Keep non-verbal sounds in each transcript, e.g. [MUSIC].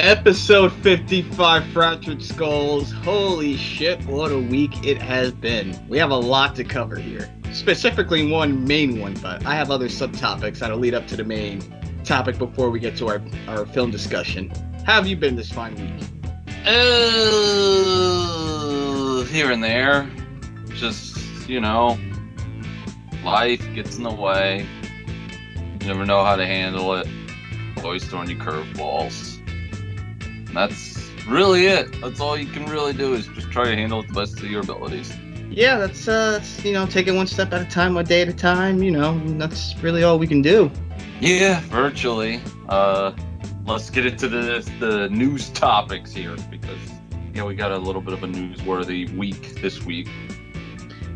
Episode 55 Fractured Skulls. Holy shit, what a week it has been. We have a lot to cover here. Specifically, one main one, but I have other subtopics that'll lead up to the main topic before we get to our, our film discussion. How have you been this fine week? Uh, here and there. Just, you know, life gets in the way. You never know how to handle it. Always throwing you curveballs. And that's really it. That's all you can really do is just try to handle it the best of your abilities. Yeah, that's, uh, that's, you know, taking one step at a time, one day at a time, you know, that's really all we can do. Yeah, virtually. Uh, let's get into the the news topics here because you know we got a little bit of a newsworthy week this week.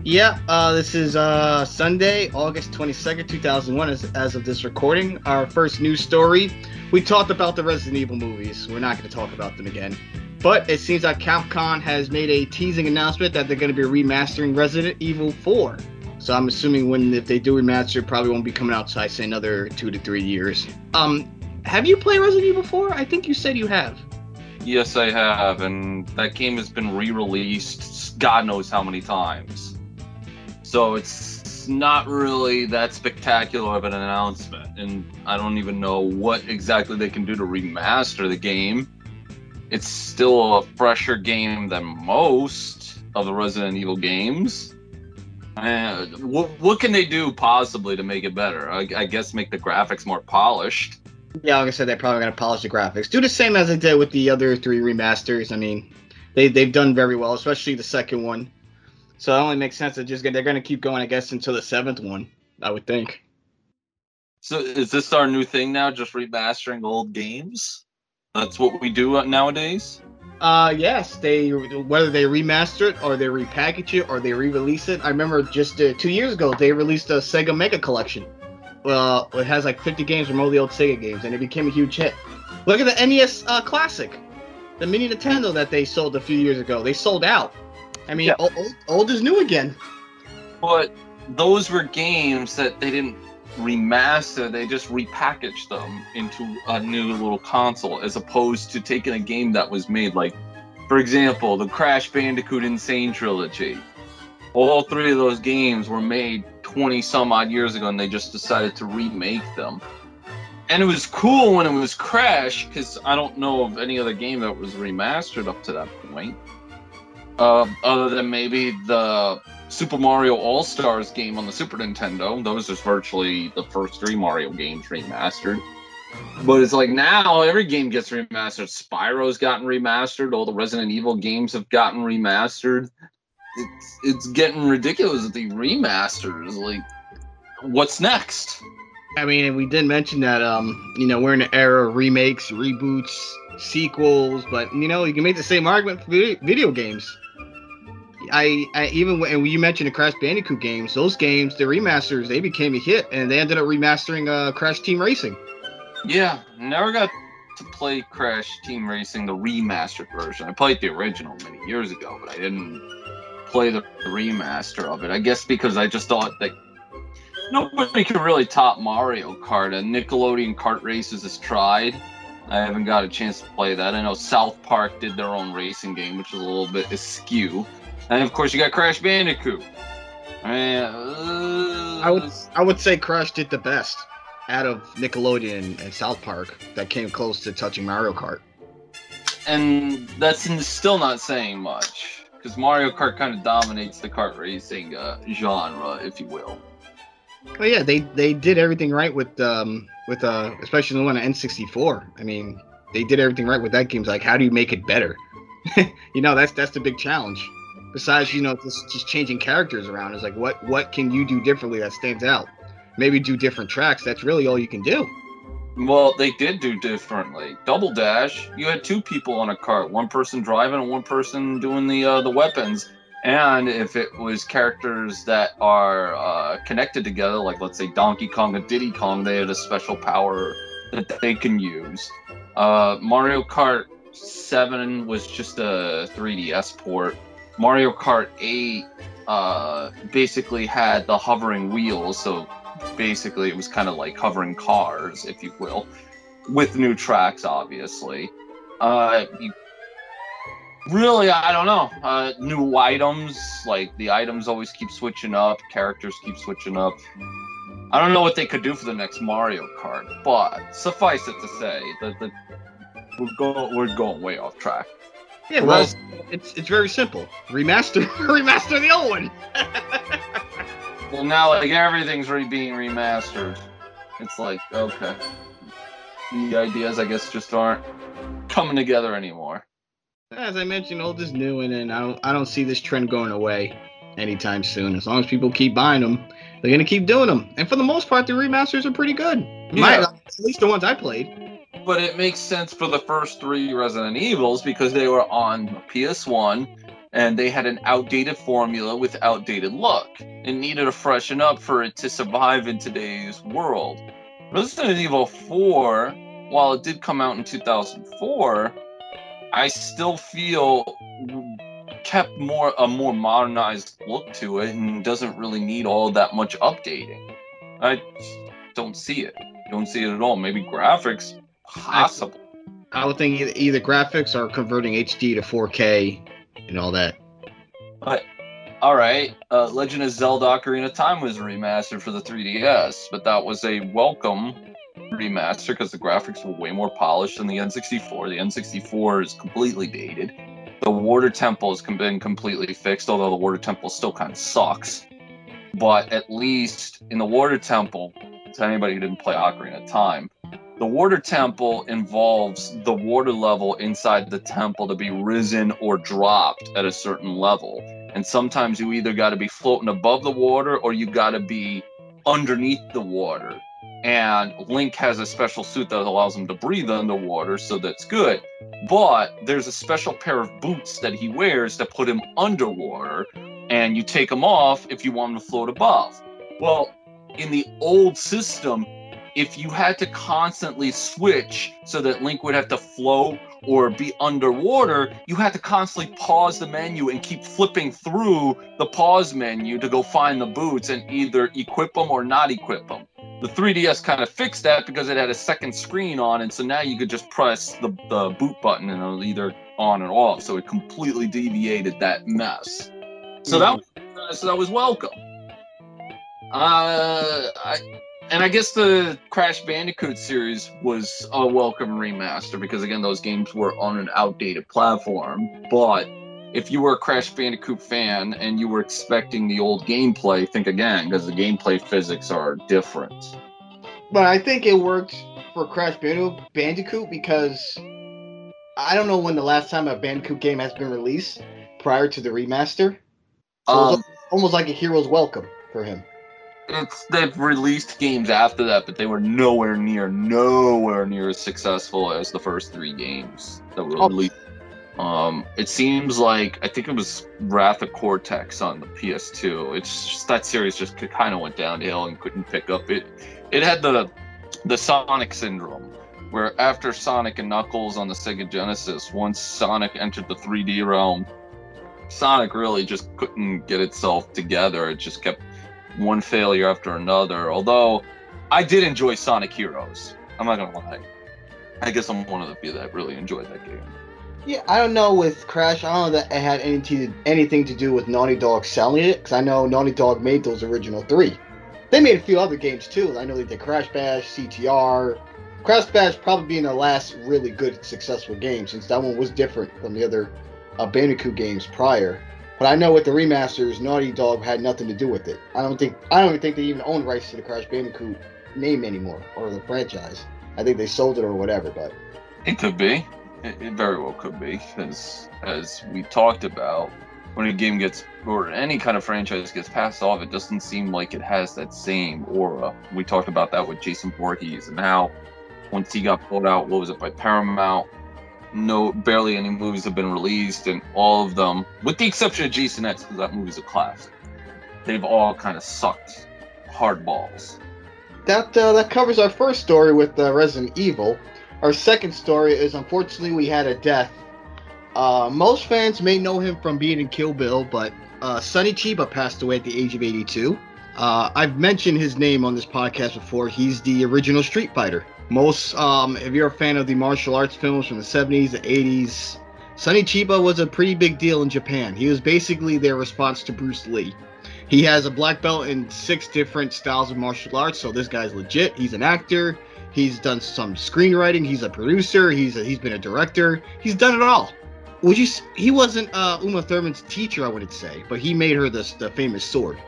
Yeah, uh, this is uh, Sunday, August 22nd, 2001, as, as of this recording. Our first news story. We talked about the Resident Evil movies. We're not going to talk about them again. But it seems like Capcom has made a teasing announcement that they're going to be remastering Resident Evil 4. So I'm assuming when if they do remaster, it probably won't be coming out, so I say another two to three years. Um, have you played Resident Evil 4? I think you said you have. Yes, I have, and that game has been re-released God knows how many times. So it's not really that spectacular of an announcement, and I don't even know what exactly they can do to remaster the game. It's still a fresher game than most of the Resident Evil games. And what, what can they do possibly to make it better? I, I guess make the graphics more polished. Yeah, like I said, they're probably going to polish the graphics. Do the same as they did with the other three remasters. I mean, they, they've done very well, especially the second one. So it only makes sense that just they're going to keep going, I guess, until the seventh one. I would think. So is this our new thing now? Just remastering old games? That's what we do nowadays. Uh, yes. They whether they remaster it or they repackage it or they re-release it. I remember just uh, two years ago they released a Sega Mega Collection. Well, it has like 50 games from all the old Sega games, and it became a huge hit. Look at the NES uh, Classic, the mini Nintendo that they sold a few years ago. They sold out. I mean, yeah. old, old is new again. But those were games that they didn't remaster, they just repackaged them into a new little console, as opposed to taking a game that was made like, for example, the Crash Bandicoot N. Sane Trilogy. All three of those games were made 20 some odd years ago, and they just decided to remake them. And it was cool when it was Crash, because I don't know of any other game that was remastered up to that point. Uh, other than maybe the Super Mario All Stars game on the Super Nintendo. Those is virtually the first three Mario games remastered. But it's like now every game gets remastered. Spyro's gotten remastered. All the Resident Evil games have gotten remastered. It's it's getting ridiculous with the remasters. Like, what's next? I mean, we did mention that um, you know, we're in an era of remakes, reboots, sequels, but you know, you can make the same argument for video games. I, I even when you mentioned the Crash Bandicoot games, those games, the remasters, they became a hit, and they ended up remastering uh, Crash Team Racing. Yeah, never got to play Crash Team Racing, the remastered version. I played the original many years ago, but I didn't play the remaster of it. I guess because I just thought that nobody could really top Mario Kart, and Nickelodeon Kart Races has tried. I haven't got a chance to play that. I know South Park did their own racing game, which is a little bit askew. And of course, you got Crash Bandicoot. I mean, uh, I would I would say Crash did the best out of Nickelodeon and South Park that came close to touching Mario Kart. And that's still not saying much because Mario Kart kind of dominates the kart racing uh, genre, if you will. Well, yeah, they they did everything right with um with uh especially the one on N64. I mean, they did everything right with that game. It's like, how do you make it better? [LAUGHS] you know, that's that's the big challenge besides you know just just changing characters around is like what what can you do differently that stands out? Maybe do different tracks that's really all you can do. Well they did do differently. Double dash you had two people on a cart one person driving and one person doing the uh, the weapons. And if it was characters that are uh, connected together like let's say donkey kong and diddy kong they had a special power that they can use. Uh, mario kart 7 was just a 3ds port Mario Kart 8 uh, basically had the hovering wheels, so basically it was kind of like hovering cars, if you will, with new tracks, obviously. Uh, you, really, I don't know. Uh, new items, like the items always keep switching up, characters keep switching up. I don't know what they could do for the next Mario Kart, but suffice it to say that the, we're going we're going way off track. Yeah, well, it's, it's it's very simple. Remaster, [LAUGHS] remaster the old one. [LAUGHS] well, now like everything's re- being remastered. It's like okay, the ideas I guess just aren't coming together anymore. As I mentioned, old is new, and, and I don't I don't see this trend going away anytime soon. As long as people keep buying them, they're gonna keep doing them. And for the most part, the remasters are pretty good. Yeah. My, at least the ones I played but it makes sense for the first three Resident Evils because they were on PS1 and they had an outdated formula with outdated look. It needed to freshen up for it to survive in today's world. Resident Evil 4, while it did come out in 2004, I still feel kept more a more modernized look to it and doesn't really need all that much updating. I don't see it. Don't see it at all. Maybe graphics possible. I would think either, either graphics or converting HD to 4K and all that. But all right, uh, Legend of Zelda: Ocarina of Time was remastered for the 3DS, but that was a welcome remaster because the graphics were way more polished than the N64. The N64 is completely dated. The Water Temple has been completely fixed, although the Water Temple still kind of sucks. But at least in the Water Temple, to anybody who didn't play Ocarina of Time, the water temple involves the water level inside the temple to be risen or dropped at a certain level. And sometimes you either got to be floating above the water or you got to be underneath the water. And Link has a special suit that allows him to breathe underwater, so that's good. But there's a special pair of boots that he wears that put him underwater, and you take them off if you want him to float above. Well, in the old system, if you had to constantly switch so that Link would have to float or be underwater, you had to constantly pause the menu and keep flipping through the pause menu to go find the boots and either equip them or not equip them. The 3DS kind of fixed that because it had a second screen on, and so now you could just press the, the boot button and it'll either on or off. So it completely deviated that mess. So that mm-hmm. so that was welcome. Uh, I, and I guess the Crash Bandicoot series was a welcome remaster because again, those games were on an outdated platform. But if you were a Crash Bandicoot fan and you were expecting the old gameplay, think again because the gameplay physics are different. But I think it worked for Crash Bandicoot because I don't know when the last time a Bandicoot game has been released prior to the remaster. So um, almost like a hero's welcome for him it's they've released games after that, but they were nowhere near, nowhere near as successful as the first three games that were oh. released. Um, it seems like I think it was Wrath of Cortex on the PS2. It's just that series just kind of went downhill and couldn't pick up. It it had the the Sonic syndrome, where after Sonic and Knuckles on the Sega Genesis, once Sonic entered the 3D realm, Sonic really just couldn't get itself together. It just kept one failure after another. Although I did enjoy Sonic Heroes. I'm not gonna lie. I guess I'm one of the few that really enjoyed that game. Yeah, I don't know with Crash. I don't know that it had anything anything to do with Naughty Dog selling it, because I know Naughty Dog made those original three. They made a few other games too. I know they did Crash Bash, CTR. Crash Bash probably being their last really good successful game, since that one was different from the other uh, Bandicoot games prior. But I know with the remasters, Naughty Dog had nothing to do with it. I don't think I don't even think they even own rights to the Crash Bandicoot name anymore or the franchise. I think they sold it or whatever. But it could be. It, it very well could be, as as we talked about. When a game gets or any kind of franchise gets passed off, it doesn't seem like it has that same aura. We talked about that with Jason Voorhees and how once he got pulled out, what was it by Paramount? No barely any movies have been released, and all of them, with the exception of Jason X, because that movie's a classic, they've all kind of sucked hard balls. That uh, that covers our first story with uh, Resident Evil. Our second story is unfortunately we had a death. Uh, most fans may know him from being in Kill Bill, but uh, Sonny Chiba passed away at the age of 82. Uh, I've mentioned his name on this podcast before. He's the original Street Fighter. Most, um, if you're a fan of the martial arts films from the 70s, the 80s, Sonny Chiba was a pretty big deal in Japan. He was basically their response to Bruce Lee. He has a black belt in six different styles of martial arts, so this guy's legit. He's an actor. He's done some screenwriting. He's a producer. He's a, he's been a director. He's done it all. Would you? He wasn't uh, Uma Thurman's teacher, I wouldn't say, but he made her the the famous sword.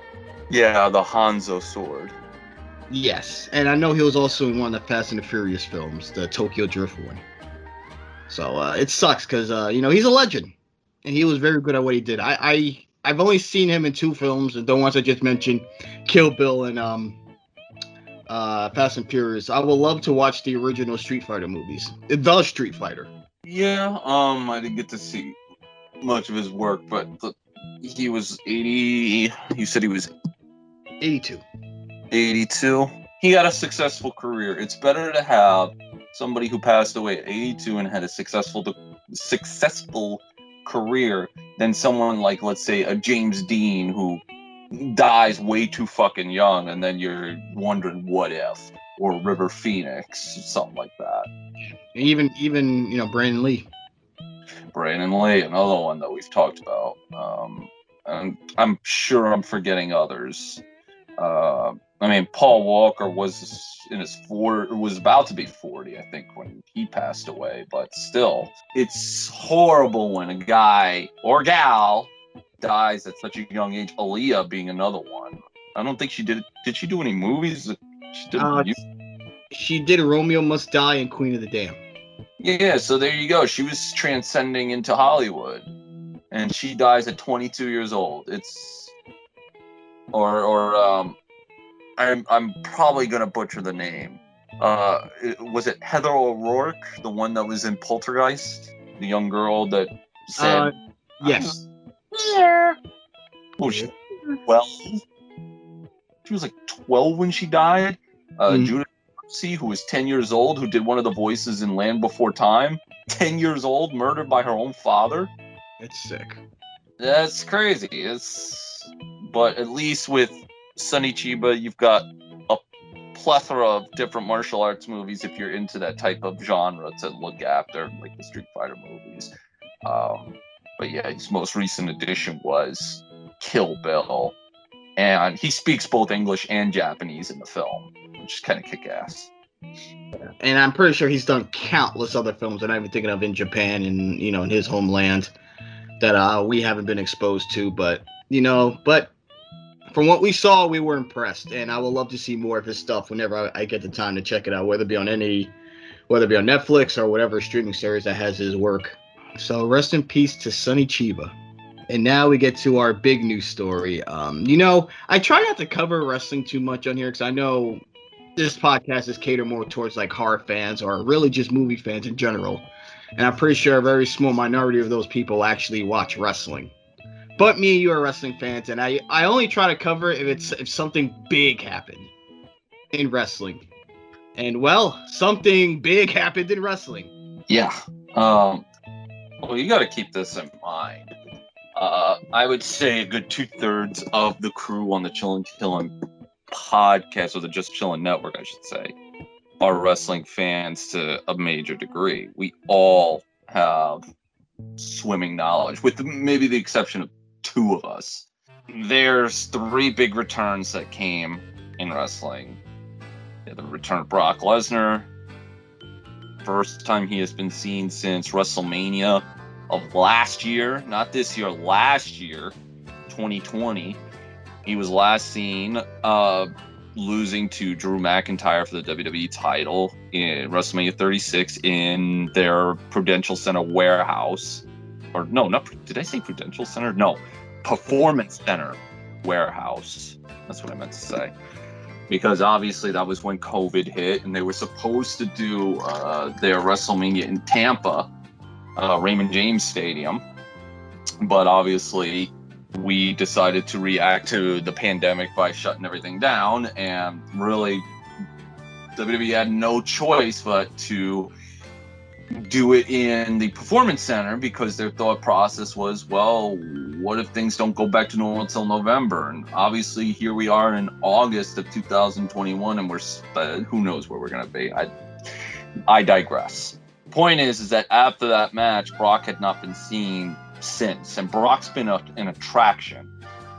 Yeah, the Hanzo sword. Yes, and I know he was also in one of the Fast and the Furious films, the Tokyo Drift one. So uh, it sucks because uh, you know he's a legend, and he was very good at what he did. I, I I've only seen him in two films, the ones I just mentioned, Kill Bill and um, uh, Fast and Furious. I would love to watch the original Street Fighter movies, the Street Fighter. Yeah, um, I didn't get to see much of his work, but he was 80. You said he was 82. 82. He had a successful career. It's better to have somebody who passed away at 82 and had a successful successful career than someone like let's say a James Dean who dies way too fucking young and then you're wondering what if or River Phoenix something like that. Even even you know Brandon Lee. Brandon Lee, another one that we've talked about. Um, and I'm sure I'm forgetting others. Uh, I mean, Paul Walker was in his four, was about to be 40, I think, when he passed away. But still, it's horrible when a guy or gal dies at such a young age. Aaliyah being another one. I don't think she did. Did she do any movies? She did. Uh, she did Romeo Must Die and Queen of the Damned. Yeah, so there you go. She was transcending into Hollywood, and she dies at 22 years old. It's or or um, I'm I'm probably gonna butcher the name. Uh, was it Heather O'Rourke, the one that was in Poltergeist, the young girl that said, uh, "Yes." Here. Oh, she twelve. She was like twelve when she died. Uh, mm. Judith C, who was ten years old, who did one of the voices in Land Before Time, ten years old, murdered by her own father. That's sick. That's crazy. It's but at least with Sonny Chiba, you've got a plethora of different martial arts movies if you're into that type of genre to look after, like the Street Fighter movies. Um, but yeah, his most recent addition was Kill Bill, and he speaks both English and Japanese in the film, which is kind of kick ass. And I'm pretty sure he's done countless other films that I'm even thinking of in Japan and you know in his homeland that uh, we haven't been exposed to. But you know, but from what we saw, we were impressed, and I would love to see more of his stuff whenever I, I get the time to check it out, whether it be on any, whether it be on Netflix or whatever streaming series that has his work. So rest in peace to Sonny Chiba. And now we get to our big news story. Um, you know, I try not to cover wrestling too much on here because I know this podcast is catered more towards like horror fans or really just movie fans in general. And I'm pretty sure a very small minority of those people actually watch wrestling. But me and you are wrestling fans, and I, I only try to cover if it's if something big happened in wrestling. And well, something big happened in wrestling. Yeah. Um, well, you got to keep this in mind. Uh, I would say a good two thirds of the crew on the Chillin' Killin' podcast, or the Just Chillin' Network, I should say, are wrestling fans to a major degree. We all have swimming knowledge, with maybe the exception of two of us. There's three big returns that came in wrestling. The return of Brock Lesnar, first time he has been seen since WrestleMania of last year, not this year, last year, 2020. He was last seen uh, losing to Drew McIntyre for the WWE title in WrestleMania 36 in their Prudential Center warehouse. Or no, not did I say Prudential Center? No, Performance Center warehouse. That's what I meant to say. Because obviously that was when COVID hit, and they were supposed to do uh, their WrestleMania in Tampa uh, Raymond James Stadium. But obviously, we decided to react to the pandemic by shutting everything down, and really, WWE had no choice but to do it in the performance center because their thought process was, well, what if things don't go back to normal until November? And obviously, here we are in August of 2021, and we're uh, who knows where we're going to be. I I digress. Point is, is that after that match, Brock had not been seen since, and Brock's been a, an attraction.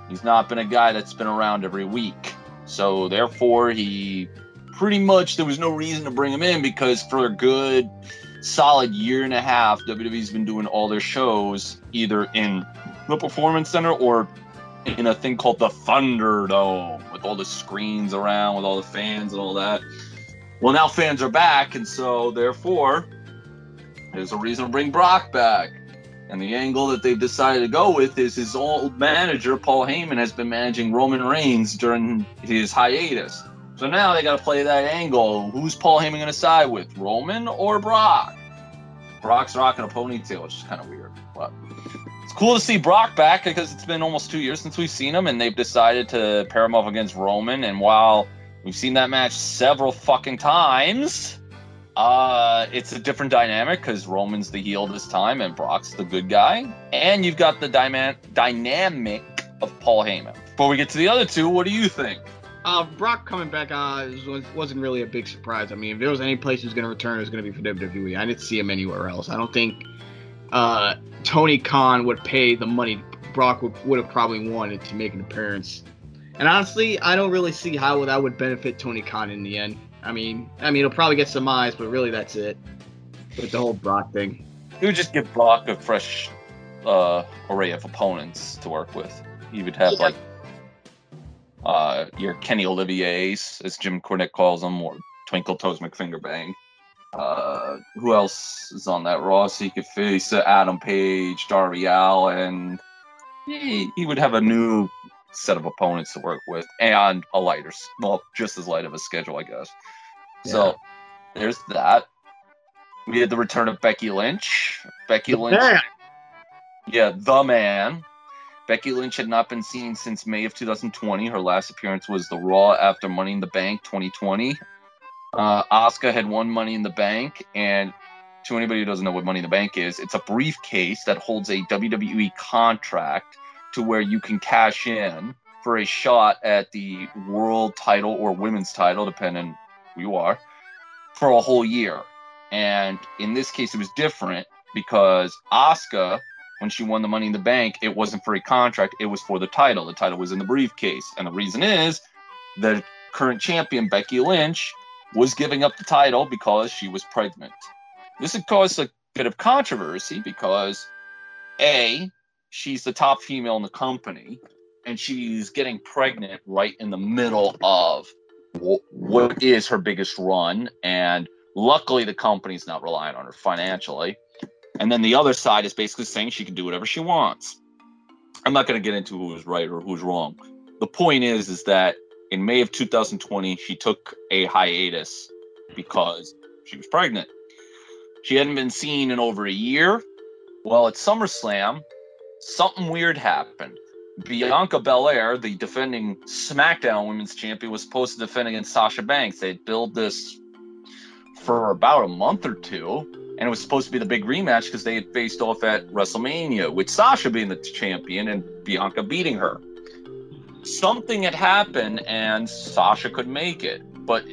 He's not been a guy that's been around every week. So therefore, he pretty much there was no reason to bring him in because for a good solid year and a half, WWE's been doing all their shows either in the Performance Center or in a thing called the Thunderdome with all the screens around, with all the fans and all that. Well, now fans are back, and so therefore, there's a reason to bring Brock back. And the angle that they've decided to go with is his old manager, Paul Heyman, has been managing Roman Reigns during his hiatus. So now they got to play that angle. Who's Paul Heyman going to side with, Roman or Brock? Brock's rocking a ponytail, which is kind of weird. But it's cool to see Brock back because it's been almost two years since we've seen him, and they've decided to pair him up against Roman. And while we've seen that match several fucking times, uh, it's a different dynamic because Roman's the heel this time and Brock's the good guy. And you've got the dyma- dynamic of Paul Heyman. Before we get to the other two, what do you think? Uh, Brock coming back uh, was, wasn't really a big surprise. I mean, if there was any place he was going to return, it was going to be for WWE. I didn't see him anywhere else. I don't think uh, Tony Khan would pay the money Brock would, would have probably wanted to make an appearance. And honestly, I don't really see how that would benefit Tony Khan in the end. I mean, I mean, he'll probably get some eyes, but really, that's it. With the whole Brock thing, He would just give Brock a fresh uh, array of opponents to work with. He would have Yeah. like uh, your Kenny Olivier's, as Jim Cornette calls them, or Twinkle Toes McFingerbang. Uh, who else is on that? He could face uh, Adam Page, Darby Allin. He, he would have a new set of opponents to work with, and a lighter, well, just as light of a schedule, I guess. So there's that. We had the return of Becky Lynch. Becky Lynch, Yeah. yeah, the man. Becky Lynch had not been seen since May of 2020. Her last appearance was the Raw after Money in the Bank 2020. Uh, Asuka had won Money in the Bank, and to anybody who doesn't know what Money in the Bank is, it's a briefcase that holds a WWE contract to where you can cash in for a shot at the world title or women's title, depending who you are, for a whole year. And in this case, it was different because Asuka, when she won the Money in the Bank, it wasn't for a contract, it was for the title. The title was in the briefcase. And the reason is the current champion, Becky Lynch, was giving up the title because she was pregnant. This had caused a bit of controversy because A, she's the top female in the company, and she's getting pregnant right in the middle of what is her biggest run. And luckily, the company's not relying on her financially. And then the other side is basically saying she can do whatever she wants. I'm not going to get into who's right or who's wrong. The point is, is that in May of 2020, she took a hiatus because she was pregnant. She hadn't been seen in over a year. Well, at SummerSlam, something weird happened. Bianca Belair, the defending SmackDown Women's Champion, was supposed to defend against Sasha Banks. They built this for about a month or two, and it was supposed to be the big rematch because they had faced off at WrestleMania, with Sasha being the champion and Bianca beating her. Something had happened, and Sasha could make it, but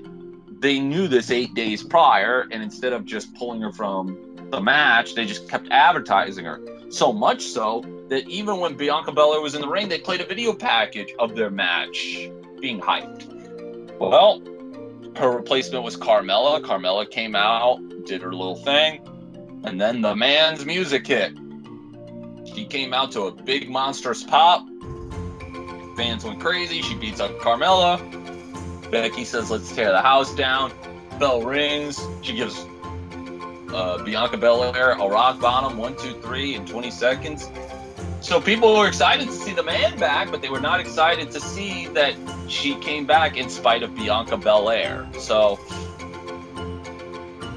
they knew this eight days prior, and instead of just pulling her from the match, they just kept advertising her. So much so that even when Bianca Belair was in the ring, they played a video package of their match being hyped. Well, her replacement was Carmella. Carmella came out, did her little thing, and then the man's music hit. She came out to a big monstrous pop. Fans went crazy. She beats up Carmella. Becky says, "Let's tear the house down." Bell rings. She gives uh, Bianca Belair a rock bottom, one, two, three, in 20 seconds. So people were excited to see the man back, but they were not excited to see that she came back in spite of Bianca Belair. So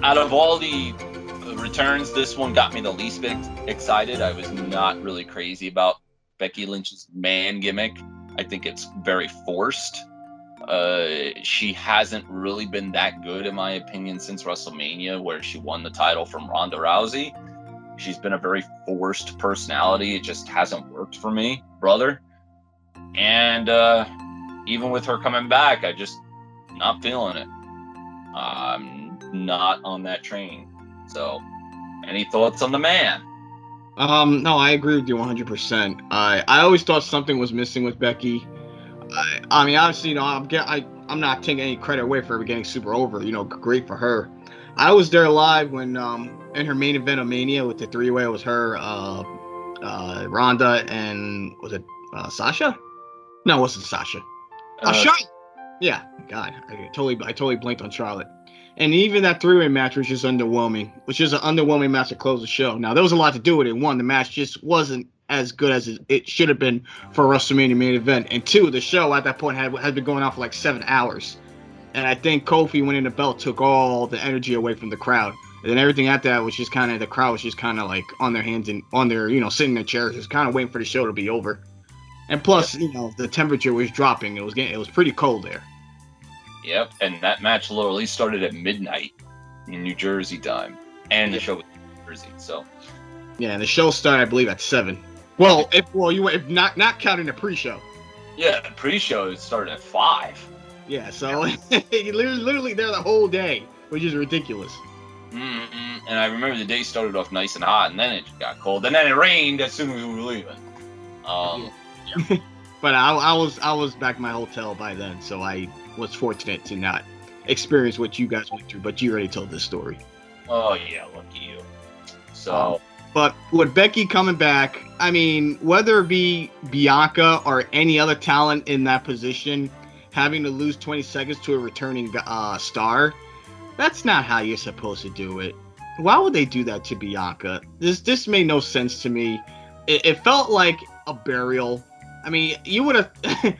out of all the returns, this one got me the least bit excited. I was not really crazy about Becky Lynch's man gimmick. I think it's very forced. Uh, she hasn't really been that good, in my opinion, since WrestleMania, where she won the title from Ronda Rousey. She's been a very forced personality. It just hasn't worked for me, brother. And uh, even with her coming back, I just not feeling it. I'm not on that train. So, any thoughts on the man? Um, no, I agree with you 100%. I I always thought something was missing with Becky. I, I mean, obviously, you know, I'm get, I I'm not taking any credit away for her getting super over. You know, great for her. I was there live when um in her main event of Mania with the three way. It was her, uh, uh, Ronda, and was it uh, Sasha? No, it wasn't Sasha. Uh, uh, Charlotte. Yeah, God, I totally I totally blinked on Charlotte. And even that three way match was just underwhelming, which is an underwhelming match to close the show. Now there was a lot to do with it. One, the match just wasn't as good as it should have been for a WrestleMania main event. And two, the show at that point had had been going on for like seven hours. And I think Kofi winning the belt took all the energy away from the crowd. And then everything after that was just kind of the crowd was just kind of like on their hands and on their you know sitting in their chairs, just kind of waiting for the show to be over. And plus, you know, the temperature was dropping. It was getting it was pretty cold there. Yep, and that match literally started at midnight in New Jersey time, and the show was in New Jersey. So yeah, and the show started, I believe, at seven. Well, if well, you if not not counting the pre-show. Yeah, the pre-show started at five. Yeah, so [LAUGHS] literally, literally there the whole day, which is ridiculous. Mm-hmm. And I remember the day started off nice and hot, and then it got cold, and then it rained as soon as we were leaving. Um, yeah. [LAUGHS] but I, I was I was back in my hotel by then, so I was fortunate to not experience what you guys went through. But you already told this story. Oh yeah, lucky you. So. Um, but with Becky coming back, I mean, whether it be Bianca or any other talent in that position, having to lose 20 seconds to a returning uh, star, that's not how you're supposed to do it. Why would they do that to Bianca? This this made no sense to me. It, it felt like a burial. I mean, you would have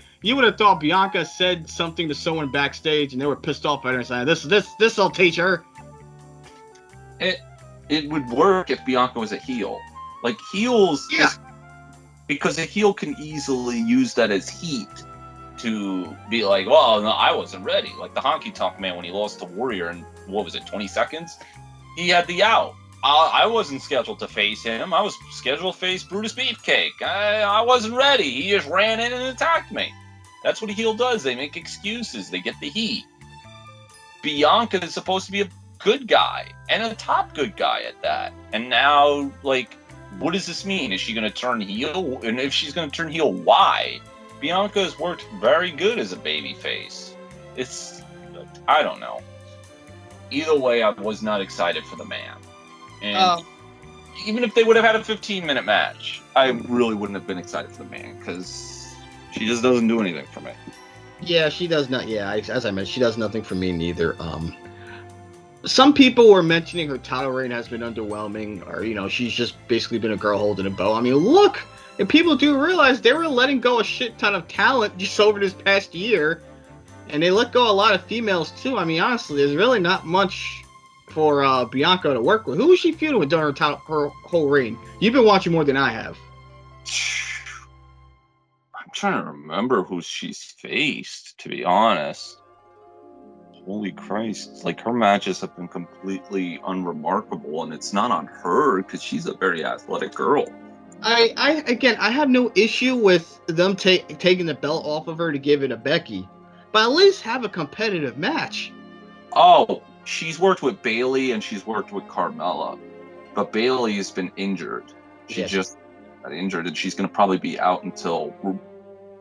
[LAUGHS] you would have thought Bianca said something to someone backstage and they were pissed off at her and saying, "This this this'll teach her." It it would work if Bianca was a heel. Like heels, yeah. because a heel can easily use that as heat to be like, well, no, I wasn't ready. Like the Honky Tonk Man when he lost to Warrior in what was it, 20 seconds? He had the out. I, I wasn't scheduled to face him. I was scheduled to face Brutus Beefcake. I, I wasn't ready. He just ran in and attacked me. That's what a heel does. They make excuses. They get the heat. Bianca is supposed to be a good guy and a top good guy at that. And now, like, what does this mean? Is she going to turn heel? And if she's going to turn heel, why? Bianca has worked very good as a baby face. It's, I don't know. Either way, I was not excited for the man. And oh. even if they would have had a 15 minute match, I really wouldn't have been excited for the man because she just doesn't do anything for me. Yeah, she does not. Yeah, as I mentioned, she does nothing for me neither. Um, some people were mentioning her title reign has been underwhelming, or you know, she's just basically been a girl holding a bow. I mean, look, and people do realize they were letting go a shit ton of talent [LAUGHS] just over this past year, and they let go a lot of females too. I mean, honestly, there's really not much for uh, Bianca to work with. Who was she feuding with during her, title, her whole reign? You've been watching more than I have. [SIGHS] I'm trying to remember who she's faced, to be honest holy Christ, like her matches have been completely unremarkable, and it's not on her because she's a very athletic girl. I, I again, I have no issue with them ta- taking the belt off of her to give it to Becky, but at least have a competitive match. Oh, she's worked with Bayley and she's worked with Carmella, but Bayley has been injured. She yes. just got injured, and she's going to probably be out until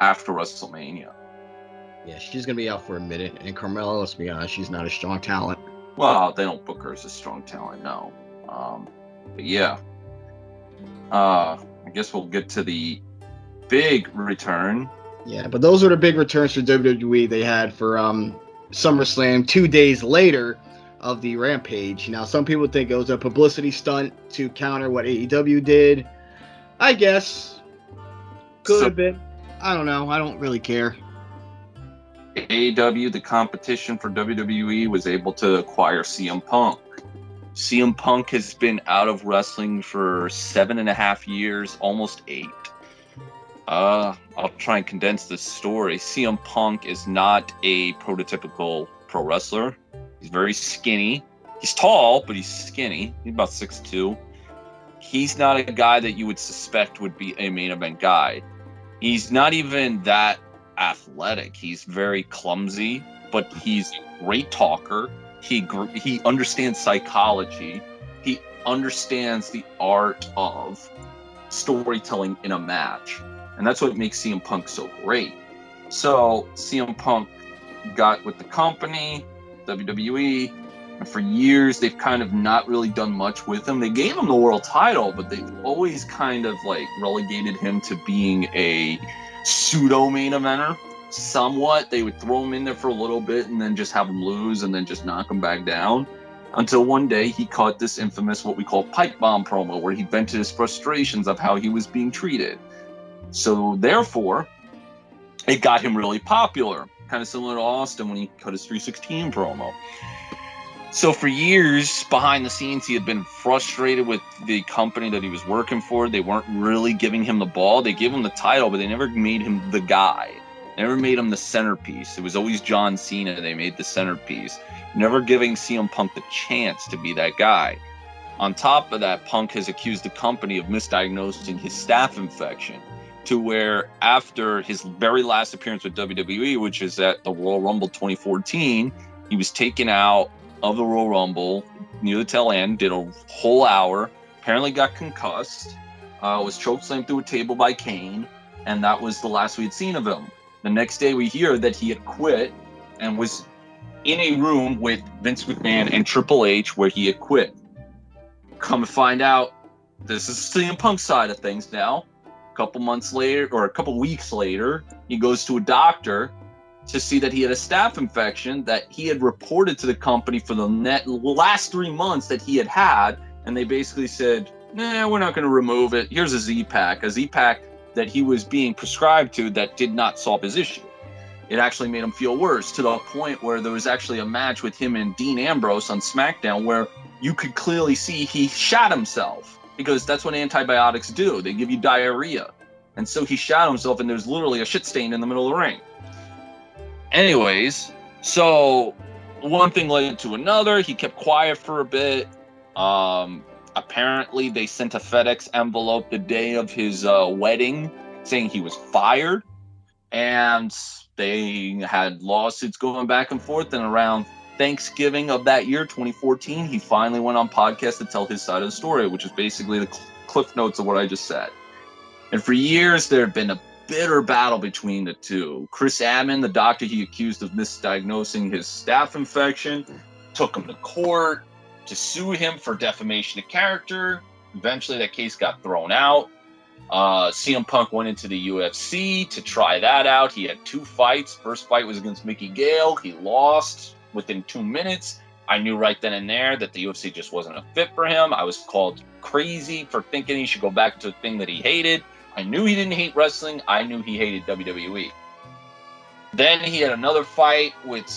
after WrestleMania. Yeah, she's gonna be out for a minute. And Carmella, let's be honest, she's not a strong talent. Well, they don't book her as a strong talent, no. Um, but yeah, uh, I guess we'll get to the big return. Yeah, but those were the big returns for WWE. They had for um, SummerSlam two days later of the Rampage. Now, some people think it was a publicity stunt to counter what AEW did. I guess could so, have been. I don't know. I don't really care. AEW, the competition for WWE, was able to acquire CM Punk. CM Punk has been out of wrestling for seven and a half years, almost eight. Uh, I'll try and condense this story. CM Punk is not a prototypical pro wrestler. He's very skinny. He's tall, but he's skinny. He's about six two. He's not a guy that you would suspect would be a main event guy. He's not even that athletic. He's very clumsy, but he's a great talker. He he understands psychology. He understands the art of storytelling in a match, and that's what makes CM Punk so great. So CM Punk got with the company, WWE, and for years they've kind of not really done much with him. They gave him the world title, but they've always kind of like relegated him to being a pseudo main eventer. Somewhat, they would throw him in there for a little bit and then just have him lose and then just knock him back down. Until one day he caught this infamous, what we call pipe bomb promo, where he vented his frustrations of how he was being treated. So, therefore, it got him really popular, kind of similar to Austin when he cut his 316 promo. So for years behind the scenes, he had been frustrated with the company that he was working for. They weren't really giving him the ball. They gave him the title, but they never made him the guy. Never made him the centerpiece. It was always John Cena. They made the centerpiece, never giving CM Punk the chance to be that guy. On top of that, Punk has accused the company of misdiagnosing his staph infection to where after his very last appearance with WWE, which is at the Royal Rumble 2014, he was taken out of the Royal Rumble near the tail end, did a whole hour, apparently got concussed, uh, was chokeslammed through a table by Kane, and that was the last we had seen of him. The next day, we hear that he had quit and was in a room with Vince McMahon and Triple H where he had quit. Come to find out, this is CM Punk side of things now. A couple months later, or a couple weeks later, he goes to a doctor to see that he had a staph infection that he had reported to the company for the net last three months that he had had, and they basically said, "Nah, we're not going to remove it. Here's a Z pack, a Z pack that he was being prescribed to that did not solve his issue. It actually made him feel worse to the point where there was actually a match with him and Dean Ambrose on SmackDown where you could clearly see he shot himself because that's what antibiotics do. They give you diarrhea. And so he shot himself, and there's literally a shit stain in the middle of the ring. Anyways, so one thing led to another. He kept quiet for a bit. Um, apparently, they sent a FedEx envelope the day of his uh, wedding saying he was fired. And they had lawsuits going back and forth. And around Thanksgiving of that year, 2014, he finally went on podcast to tell his side of the story, which is basically the cliff notes of what I just said. And for years, there had been a bitter battle between the two. Chris Amann, the doctor he accused of misdiagnosing his staph infection, took him to court to sue him for defamation of character. Eventually, that case got thrown out. Uh, CM Punk went into the UFC to try that out. He had two fights. First fight was against Mickey Gall. He lost within two minutes. I knew right then and there that the UFC just wasn't a fit for him. I was called crazy for thinking he should go back to a thing that he hated. I knew he didn't hate wrestling. I knew he hated WWE. Then he had another fight with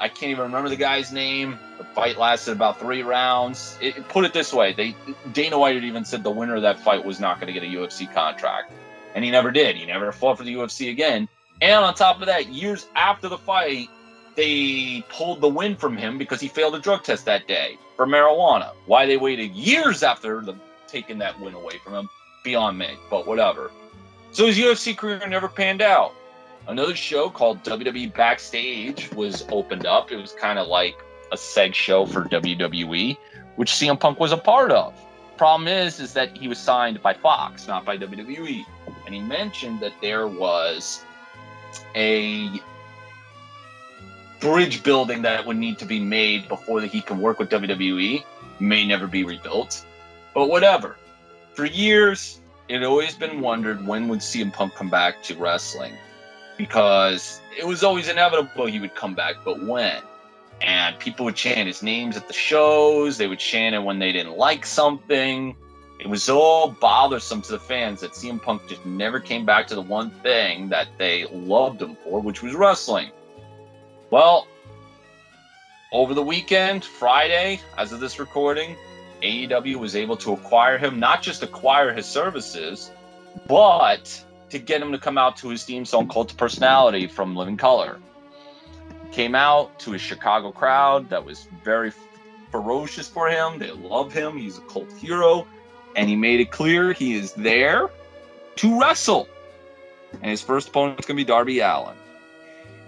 I can't even remember the guy's name. The fight lasted about three rounds. It, put it this way: they Dana White had even said the winner of that fight was not going to get a UFC contract, and he never did. He never fought for the UFC again. And on top of that, years after the fight, they pulled the win from him because he failed a drug test that day for marijuana. Why they waited years after the, taking that win away from him beyond me, but whatever. So his UFC career never panned out. Another show called WWE Backstage was opened up. It was kind of like a seg show for WWE, which CM Punk was a part of. Problem is, is that he was signed by Fox, not by WWE. And he mentioned that there was a bridge building that would need to be made before that he could work with WWE. May never be rebuilt, but whatever. For years, it always been wondered when would CM Punk come back to wrestling because it was always inevitable he would come back, but when? And people would chant his names at the shows. They would chant it when they didn't like something. It was all bothersome to the fans that CM Punk just never came back to the one thing that they loved him for, which was wrestling. Well, over the weekend, Friday, as of this recording, AEW was able to acquire him, not just acquire his services, but to get him to come out to his theme song Cult Personality from Living Colour. Came out to his Chicago crowd that was very ferocious for him. They love him. He's a cult hero. And he made it clear he is there to wrestle. And his first opponent is going to be Darby Allin.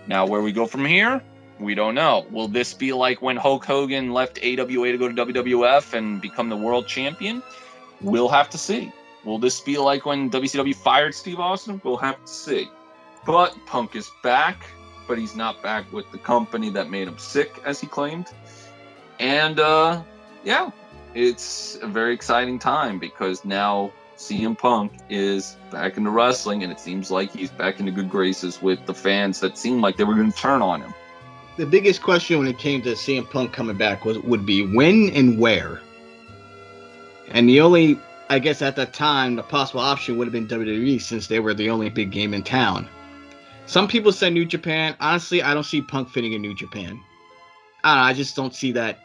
Now, where we go from here, We don't know. Will this be like when Hulk Hogan left AWA to go to WWF and become the world champion? We'll have to see. Will this be like when WCW fired Steve Austin? We'll have to see. But Punk is back, but he's not back with the company that made him sick, as he claimed. And uh, yeah, it's a very exciting time because now CM Punk is back into wrestling, and it seems like he's back into good graces with the fans that seemed like they were going to turn on him. The biggest question when it came to CM Punk coming back was would be when and where. And the only, I guess at that time, the possible option would have been WWE since they were the only big game in town. Some people said New Japan. Honestly, I don't see Punk fitting in New Japan. I don't know, I just don't see that.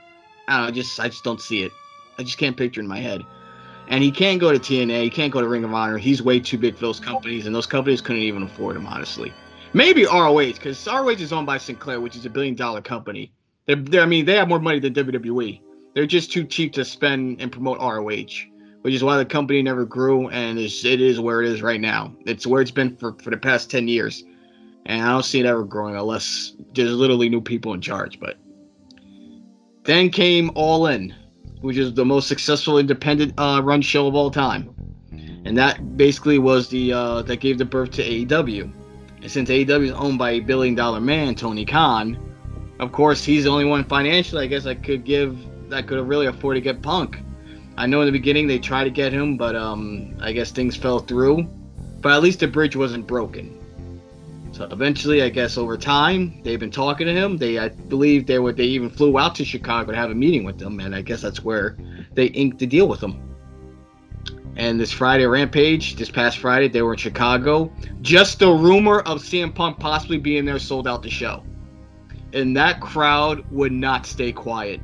I don't know, I just I just don't see it. I just can't picture in my head. And he can't go to TNA. He can't go to Ring of Honor. He's way too big for those companies, and those companies couldn't even afford him, honestly. Maybe ROH, because ROH is owned by Sinclair, which is a billion dollar company. They're, they're, I mean, they have more money than WWE. They're just too cheap to spend and promote ROH, which is why the company never grew, and it is where it is right now. It's where it's been for, for the past 10 years. And I don't see it ever growing unless there's literally new people in charge. But then came All In, which is the most successful independent uh, run show of all time. And that basically was the uh, that gave the birth to AEW. And since AEW is owned by a billion dollar man, Tony Khan, of course he's the only one financially, I guess, I could give that could really afford to get Punk. I know in the beginning they tried to get him, but um, I guess things fell through. But at least the bridge wasn't broken. So eventually, I guess over time, they've been talking to him. They, I believe, they were they even flew out to Chicago to have a meeting with them, and I guess that's where they inked the deal with him. And this Friday Rampage, this past Friday, they were in Chicago. Just the rumor of CM Punk possibly being there sold out the show, and that crowd would not stay quiet.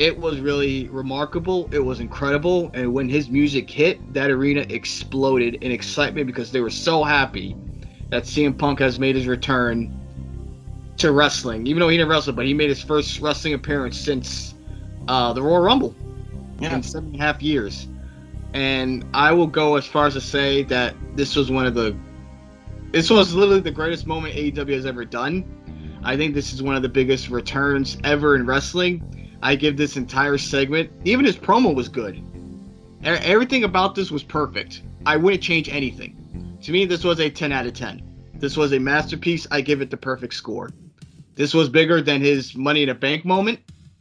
It was really remarkable. It was incredible, and when his music hit, that arena exploded in excitement because they were so happy that CM Punk has made his return to wrestling. Even though he didn't wrestle, but he made his first wrestling appearance since uh, the Royal Rumble Yeah. in seven and a half years. And I will go as far as to say that this was one of the this was literally the greatest moment AEW has ever done. I think this is one of the biggest returns ever in wrestling. I give this entire segment, even his promo was good. Everything about this was perfect. I wouldn't change anything. To me, this was a 10 out of 10. This was a masterpiece. I give it the perfect score. This was bigger than his Money in the Bank moment,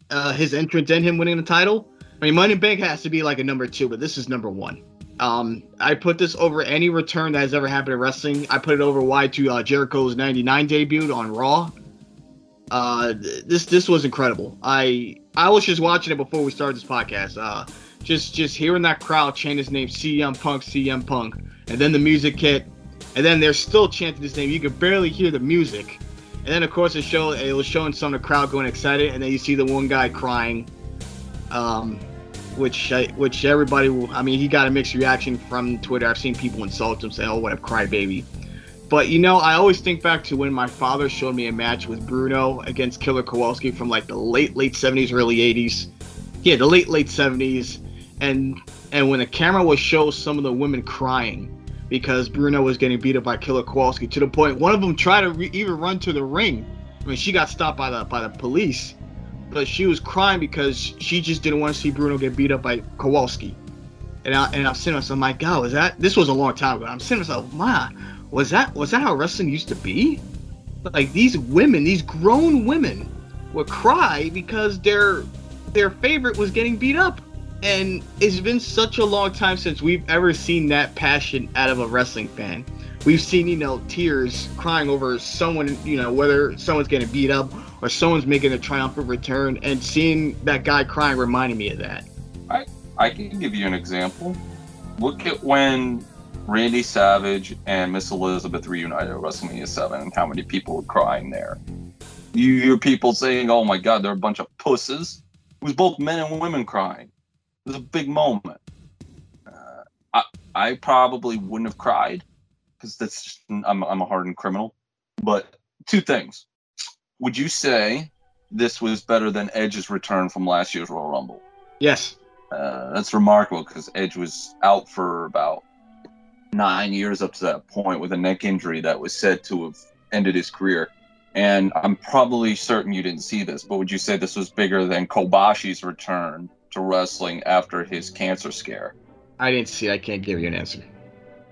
uh, his entrance and him winning the title. I mean, Money in Bank has to be like a number two, but this is number one. Um, I put this over any return that has ever happened in wrestling. I put it over wide to uh, Jericho's 99 debut on Raw. Uh, this this was incredible. I I was just watching it before we started this podcast. Uh, just just hearing that crowd chant his name, CM Punk, CM Punk, and then the music hit, and then they're still chanting his name. You could barely hear the music, and then of course it showed it was showing some of the crowd going excited, and then you see the one guy crying, um, which I, which everybody. I mean, he got a mixed reaction from Twitter. I've seen people insult him, say, "Oh, what a crybaby." But you know, I always think back to when my father showed me a match with Bruno against Killer Kowalski from like the late late 70s, early 80s. Yeah, the late late 70s, and and when the camera would show some of the women crying because Bruno was getting beat up by Killer Kowalski to the point one of them tried to re- even run to the ring. I mean, she got stopped by the by the police, but she was crying because she just didn't want to see Bruno get beat up by Kowalski. And I and I'm sitting I'm like, God, was that? This was a long time ago. I'm sitting myself, Ma, was that was that how wrestling used to be? Like these women, these grown women, would cry because their their favorite was getting beat up. And it's been such a long time since we've ever seen that passion out of a wrestling fan. We've seen, you know, tears crying over someone, you know, whether someone's getting beat up or someone's making a triumphant return, and seeing that guy crying reminded me of that. I I can give you an example. Look at when Randy Savage and Miss Elizabeth reunited at WrestleMania 7 and how many people were crying there. You hear people saying, oh my god, they're a bunch of pusses. It was both men and women crying. It was a big moment. Uh, I, I probably wouldn't have cried because that's just, I'm, I'm a hardened criminal. But two things. Would you say this was better than Edge's return from last year's Royal Rumble? Yes. Uh, that's remarkable because Edge was out for about nine years up to that point with a neck injury that was said to have ended his career. And I'm probably certain you didn't see this, but would you say this was bigger than Kobashi's return to wrestling after his cancer scare? I didn't see. I can't give you an answer.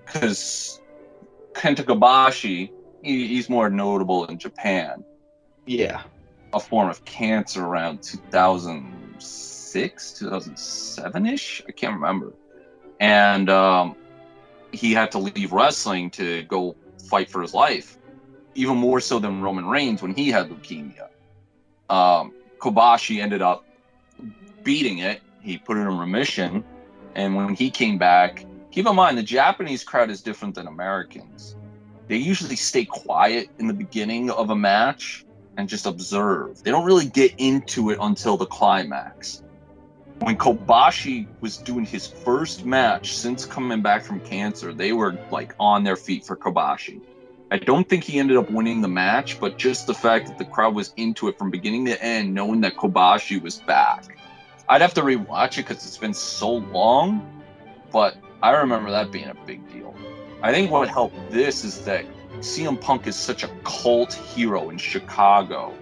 Because Kenta Kobashi, he, he's more notable in Japan. Yeah. A form of cancer around 2006, 2007 ish. I can't remember. And um, he had to leave wrestling to go fight for his life, even more so than Roman Reigns when he had leukemia. Um, Kobashi ended up beating it. He put it in remission, and when he came back, keep in mind the Japanese crowd is different than Americans. They usually stay quiet in the beginning of a match and just observe. They don't really get into it until the climax. When Kobashi was doing his first match since coming back from cancer, they were like on their feet for Kobashi. I don't think he ended up winning the match, but just the fact that the crowd was into it from beginning to end, knowing that Kobashi was back. I'd have to rewatch it because it's been so long, but I remember that being a big deal. I think what helped this is that CM Punk is such a cult hero in Chicago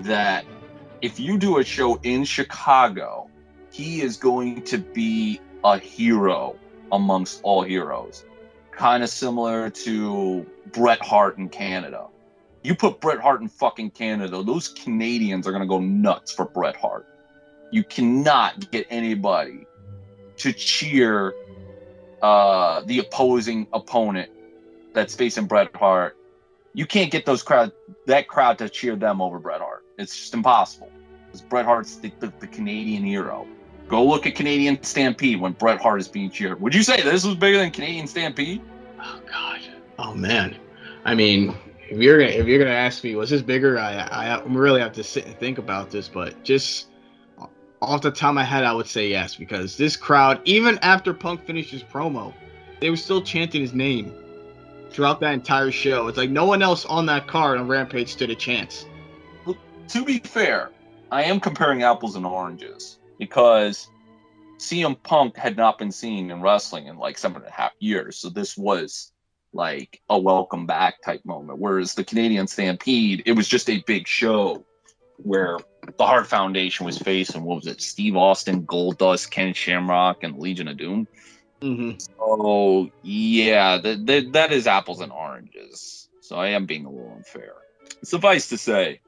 that if you do a show in Chicago, he is going to be a hero amongst all heroes. Kind of similar to Bret Hart in Canada. You put Bret Hart in fucking Canada, those Canadians are going to go nuts for Bret Hart. You cannot get anybody to cheer uh, the opposing opponent that's facing Bret Hart. You can't get those crowd that crowd to cheer them over Bret Hart. It's just impossible. Because Bret Hart's the, the, the Canadian hero. Go look at Canadian Stampede when Bret Hart is being cheered. Would you say this was bigger than Canadian Stampede? Oh God. Oh man. I mean, if you're gonna if you're gonna ask me, was this bigger? I I really have to sit and think about this, but just off the top of my head, I would say yes because this crowd, even after Punk finished his promo, they were still chanting his name throughout that entire show. It's like no one else on that card on Rampage stood a chance. Well, to be fair, I am comparing apples and oranges because CM Punk had not been seen in wrestling in like seven and a half years. So this was like a welcome back type moment. Whereas the Canadian Stampede, it was just a big show where the Hart Foundation was facing what was it? Steve Austin, Goldust, Ken Shamrock, and Legion of Doom. Mm-hmm. So yeah, that that is apples and oranges. So I am being a little unfair. Suffice to say,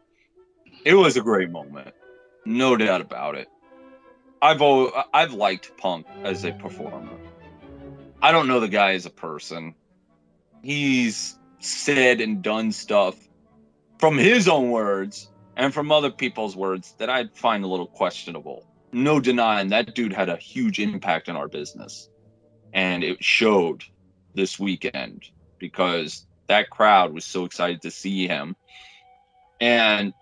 it was a great moment, no doubt about it. I've always, I've liked Punk as a performer. I don't know the guy as a person. He's said and done stuff from his own words and from other people's words that I find a little questionable. No denying that dude had a huge impact on our business. And it showed this weekend because that crowd was so excited to see him. And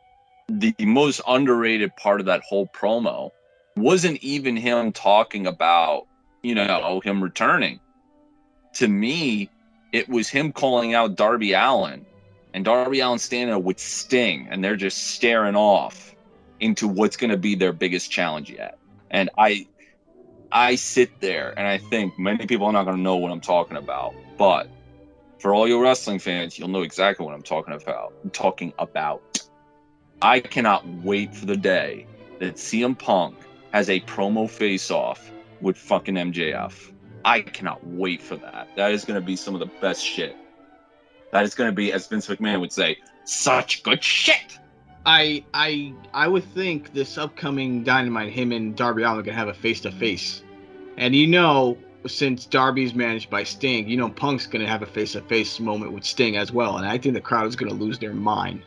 the most underrated part of that whole promo wasn't even him talking about, you know, him returning. To me, it was him calling out Darby Allin and Darby Allin standing there with Sting, and they're just staring off into what's going to be their biggest challenge yet. And I, I sit there and I think many people are not going to know what I'm talking about, but for all your wrestling fans, you'll know exactly what I'm talking about. I'm talking about. I cannot wait for the day that CM Punk has a promo face off with fucking MJF. I cannot wait for that. That is going to be some of the best shit. That is going to be, as Vince McMahon would say, such good shit. I I I would think this upcoming Dynamite, him and Darby Allin are gonna have a face to face, and you know, since Darby's managed by Sting, you know Punk's gonna have a face to face moment with Sting as well, and I think the crowd is gonna lose their mind.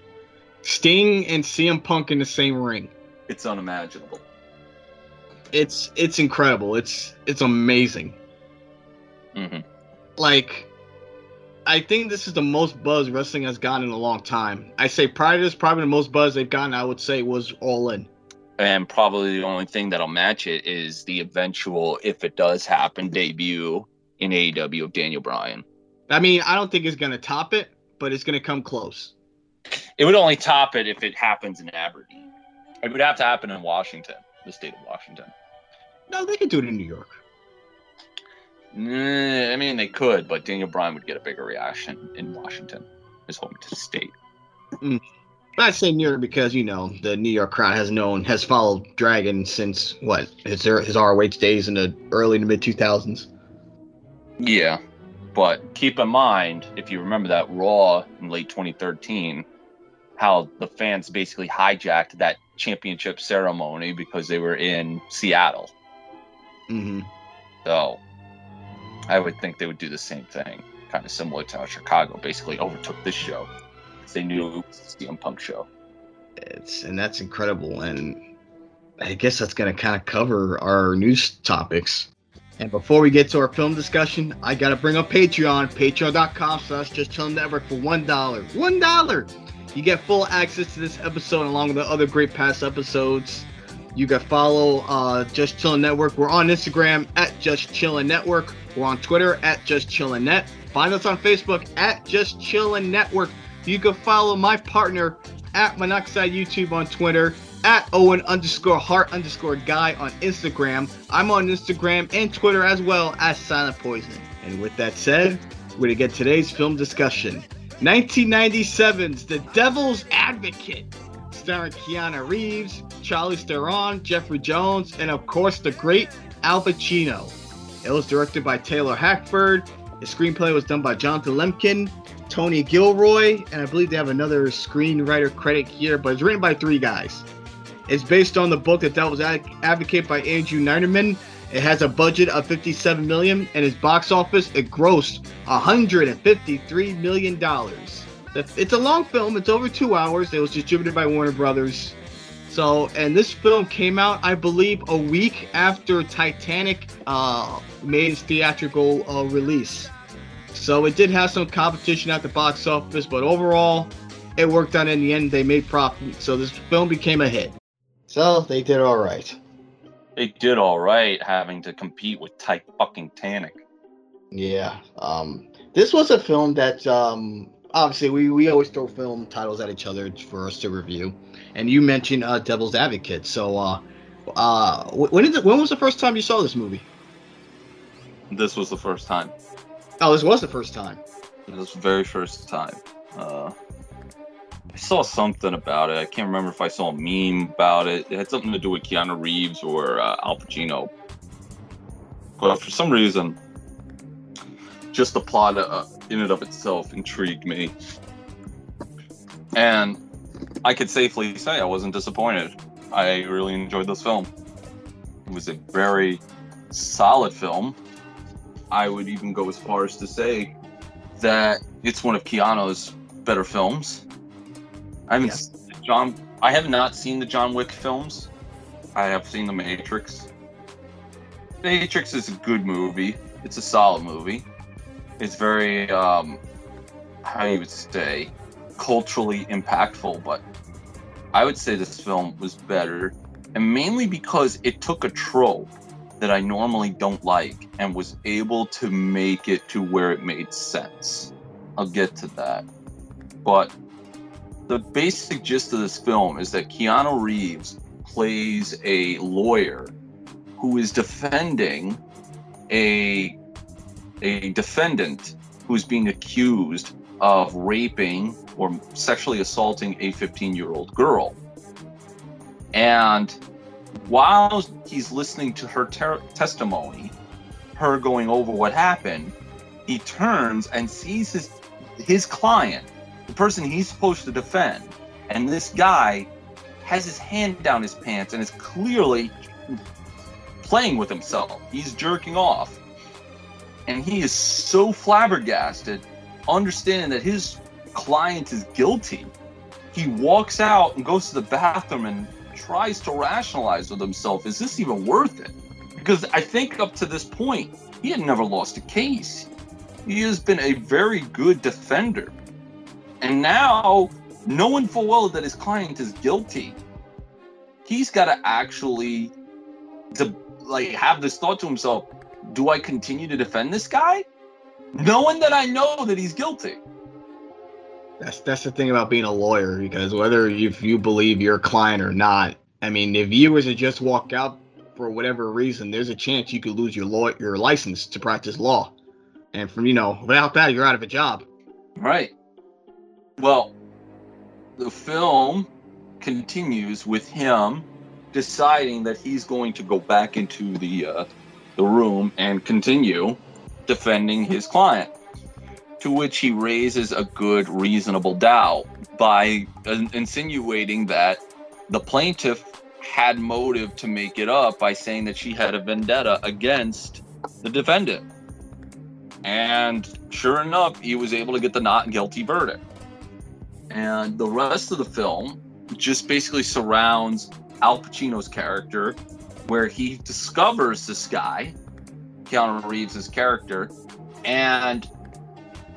Sting and CM Punk in the same ring. It's unimaginable. It's it's incredible. It's it's amazing. Mm-hmm. Like I think this is the most buzz wrestling has gotten in a long time. I say prior to this, probably the most buzz they've gotten, I would say, was All In. And probably the only thing that'll match it is the eventual, if it does happen, debut in AEW of Daniel Bryan. I mean, I don't think it's going to top it, but it's going to come close. It would only top it if it happens in Aberdeen. It would have to happen in Washington, the state of Washington. No, they could do it in New York. I mean, they could, but Daniel Bryan would get a bigger reaction in Washington, his home to state. Mm. I say New York because you know the New York crowd has known has followed Dragon since what his his ROH days in the early to mid two thousands. Yeah, but keep in mind if you remember that Raw in late 2013, how the fans basically hijacked that championship ceremony because they were in Seattle. Mm-hmm. So I would think they would do the same thing, kind of similar to how Chicago basically overtook this show. They knew it was the CM Punk show. It's and that's incredible, and I guess that's gonna kind of cover our news topics. And before we get to our film discussion, I gotta bring up Patreon, patreon.com slash just chill network for one dollar. One dollar! You get full access to this episode along with the other great past episodes. You can follow uh, Just Chillin' Network. We're on Instagram at Just Chillin' Network. We're on Twitter at Just Chillin' Net. Find us on Facebook at Just Chillin' Network. You can follow my partner at Monoxide YouTube on Twitter, at Owen underscore Heart underscore Guy on Instagram. I'm on Instagram and Twitter as well as Silent Poison. And with that said, we're going to get today's film discussion. 1997's The Devil's Advocate, starring Keanu Reeves, Charlie Theron, Jeffrey Jones, and of course the great Al Pacino. It was directed by Taylor Hackford. The screenplay was done by Jonathan Lemkin, Tony Gilroy, and I believe they have another screenwriter credit here, but it's written by three guys. It's based on the book that was advocated by Andrew Neiderman. It has a budget of 57 million, and its box office it grossed 153 million dollars. It's a long film. It's over two hours. It was distributed by Warner Brothers. So, and this film came out, I believe, a week after Titanic uh, made its theatrical uh, release. So it did have some competition at the box office, but overall, it worked out in the end. They made profit, so this film became a hit. So they did all right. They did all right, having to compete with Tight fucking Tanic. Yeah. Um, this was a film that um, obviously we, we always throw film titles at each other for us to review, and you mentioned uh, Devil's Advocate. So, uh, uh, when did when was the first time you saw this movie? This was the first time. Oh, this was the first time. This was the very first time. Uh, I saw something about it. I can't remember if I saw a meme about it. It had something to do with Keanu Reeves or uh, Al Pacino. But for some reason, just the plot uh, in and of itself intrigued me. And I could safely say I wasn't disappointed. I really enjoyed this film. It was a very solid film. I would even go as far as to say that it's one of Keanu's better films. I haven't yes. John. I have not seen the John Wick films. I have seen The Matrix. Matrix is a good movie. It's a solid movie. It's very, um, how you would say, culturally impactful. But I would say this film was better, and mainly because it took a trope that I normally don't like and was able to make it to where it made sense. I'll get to that. But the basic gist of this film is that Keanu Reeves plays a lawyer who is defending a a defendant who's being accused of raping or sexually assaulting a 15 year old girl. And while he's listening to her ter- testimony, her going over what happened, he turns and sees his his client the person he's supposed to defend. And this guy has his hand down his pants and is clearly playing with himself. He's jerking off. And he is so flabbergasted, understanding that his client is guilty. He walks out and goes to the bathroom and tries to rationalize with himself is this even worth it? Because I think up to this point, he had never lost a case. He has been a very good defender. And now, knowing full well that his client is guilty, he's got to actually to like have this thought to himself: Do I continue to defend this guy, knowing that I know that he's guilty? That's that's the thing about being a lawyer, because whether if you believe your client or not, I mean, if you were to just walk out for whatever reason, there's a chance you could lose your law your license to practice law, and from you know without that, you're out of a job. Right. Well, the film continues with him deciding that he's going to go back into the uh, the room and continue defending his client. To which he raises a good, reasonable doubt by insinuating that the plaintiff had motive to make it up by saying that she had a vendetta against the defendant. And sure enough, he was able to get the not guilty verdict. And the rest of the film just basically surrounds Al Pacino's character, where he discovers this guy, Keanu Reeves' character, and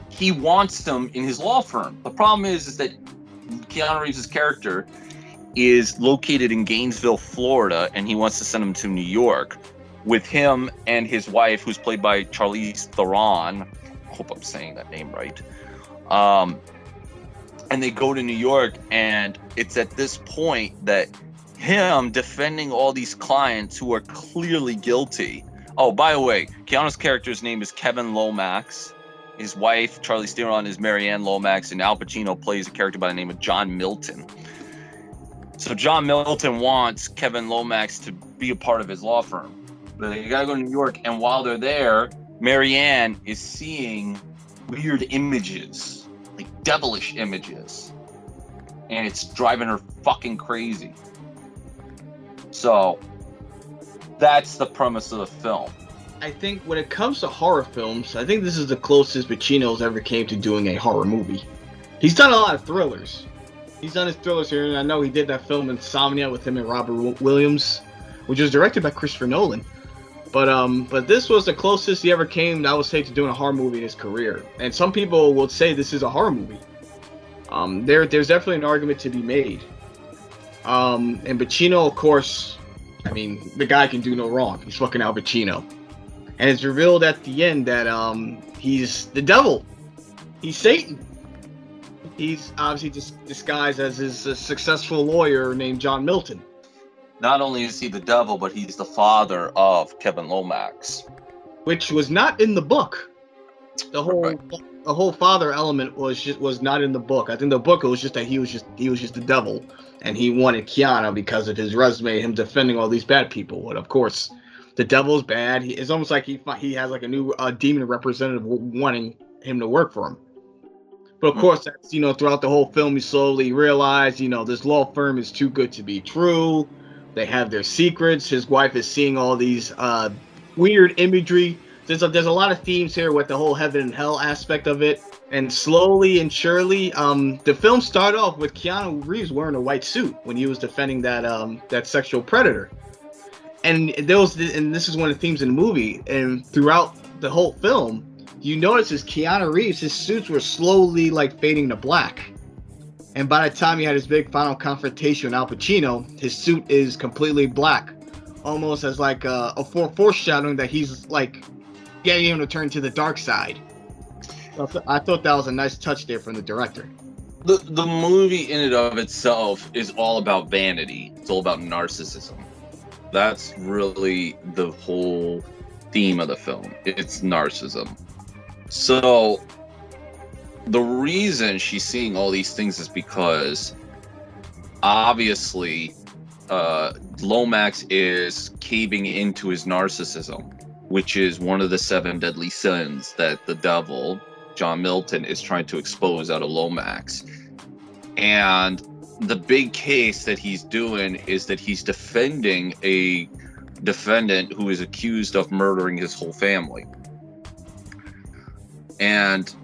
he wants him in his law firm. The problem is, is that Keanu Reeves' character is located in Gainesville, Florida, and he wants to send him to New York with him and his wife, who's played by Charlize Theron. I hope I'm saying that name right. Um, and they go to New York, and it's at this point that him defending all these clients who are clearly guilty. Oh, by the way, Keanu's character's name is Kevin Lomax. His wife, Charlie Theron, is Marianne Lomax, and Al Pacino plays a character by the name of John Milton. So John Milton wants Kevin Lomax to be a part of his law firm. But they gotta go to New York, and while they're there, Marianne is seeing weird images, like devilish images. And it's driving her fucking crazy. So that's the premise of the film. I think when it comes to horror films, I think this is the closest Pacino's ever came to doing a horror movie. He's done a lot of thrillers. He's done his thrillers here, and I know he did that film Insomnia with him and Robin Williams, which was directed by Christopher Nolan. But um, but this was the closest he ever came, I would say, to doing a horror movie in his career. And some people will say this is a horror movie. Um, there, there's definitely an argument to be made. Um, and Pacino, of course, I mean, the guy can do no wrong. He's fucking Al Pacino. And it's revealed at the end that um, he's the devil. He's Satan. He's obviously just disguised as his uh, successful lawyer named John Milton. Not only is he the devil, but he's the father of Kevin Lomax, which was not in the book. The whole right. The whole father element was just was not in the book. I think the book it was just that he was just he was just the devil, and he wanted Keanu because of his resume, him defending all these bad people. But of course, the devil's bad. He, it's almost like he he has like a new uh, demon representative wanting him to work for him. But of mm-hmm. course, that's you know throughout the whole film, you slowly realize you know this law firm is too good to be true. They have their secrets. His wife is seeing all these uh, weird imagery. There's a, there's a lot of themes here with the whole heaven and hell aspect of it. And slowly and surely, um, the film started off with Keanu Reeves wearing a white suit when he was defending that um, that sexual predator. And was, and this is one of the themes in the movie. And throughout the whole film, you notice as Keanu Reeves, his suits were slowly like fading to black. And by the time he had his big final confrontation with Al Pacino, his suit is completely black, almost as like a, a foreshadowing that he's like getting him to turn to the dark side. I thought that was a nice touch there from the director. The the movie in and of itself is all about vanity. It's all about narcissism. That's really the whole theme of the film. It's narcissism. So the reason she's seeing all these things is because obviously uh, Lomax is caving into his narcissism, which is one of the seven deadly sins that the devil, John Milton, is trying to expose out of Lomax. And the big case that he's doing is that he's defending a defendant who is accused of murdering his whole family. And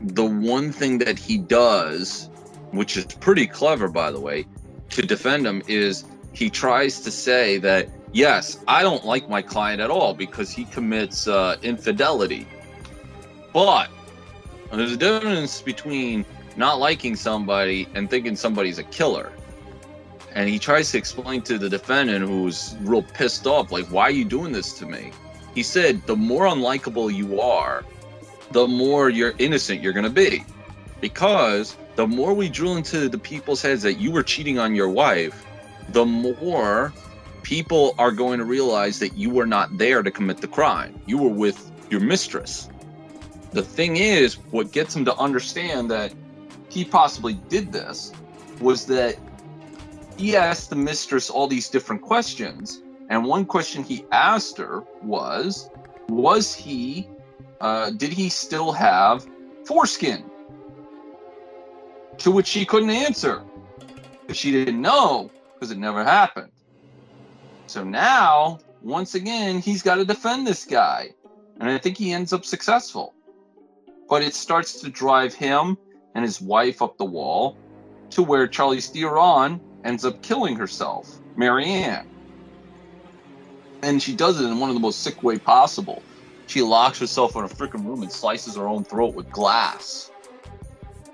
the one thing that he does, which is pretty clever, by the way, to defend him is he tries to say that, yes, I don't like my client at all because he commits uh, infidelity. But there's a difference between not liking somebody and thinking somebody's a killer. And he tries to explain to the defendant who's real pissed off, like, why are you doing this to me? He said, the more unlikable you are, the more you're innocent you're going to be. Because the more we drill into the people's heads that you were cheating on your wife, the more people are going to realize that you were not there to commit the crime. You were with your mistress. The thing is, what gets him to understand that he possibly did this was that he asked the mistress all these different questions. And one question he asked her was, was he, uh, did he still have foreskin? To which she couldn't answer. Because she didn't know, because it never happened. So now, once again, he's got to defend this guy. And I think he ends up successful. But it starts to drive him and his wife up the wall to where Charlize Theron ends up killing herself, Marianne. And she does it in one of the most sick way possible. She locks herself in a freaking room and slices her own throat with glass.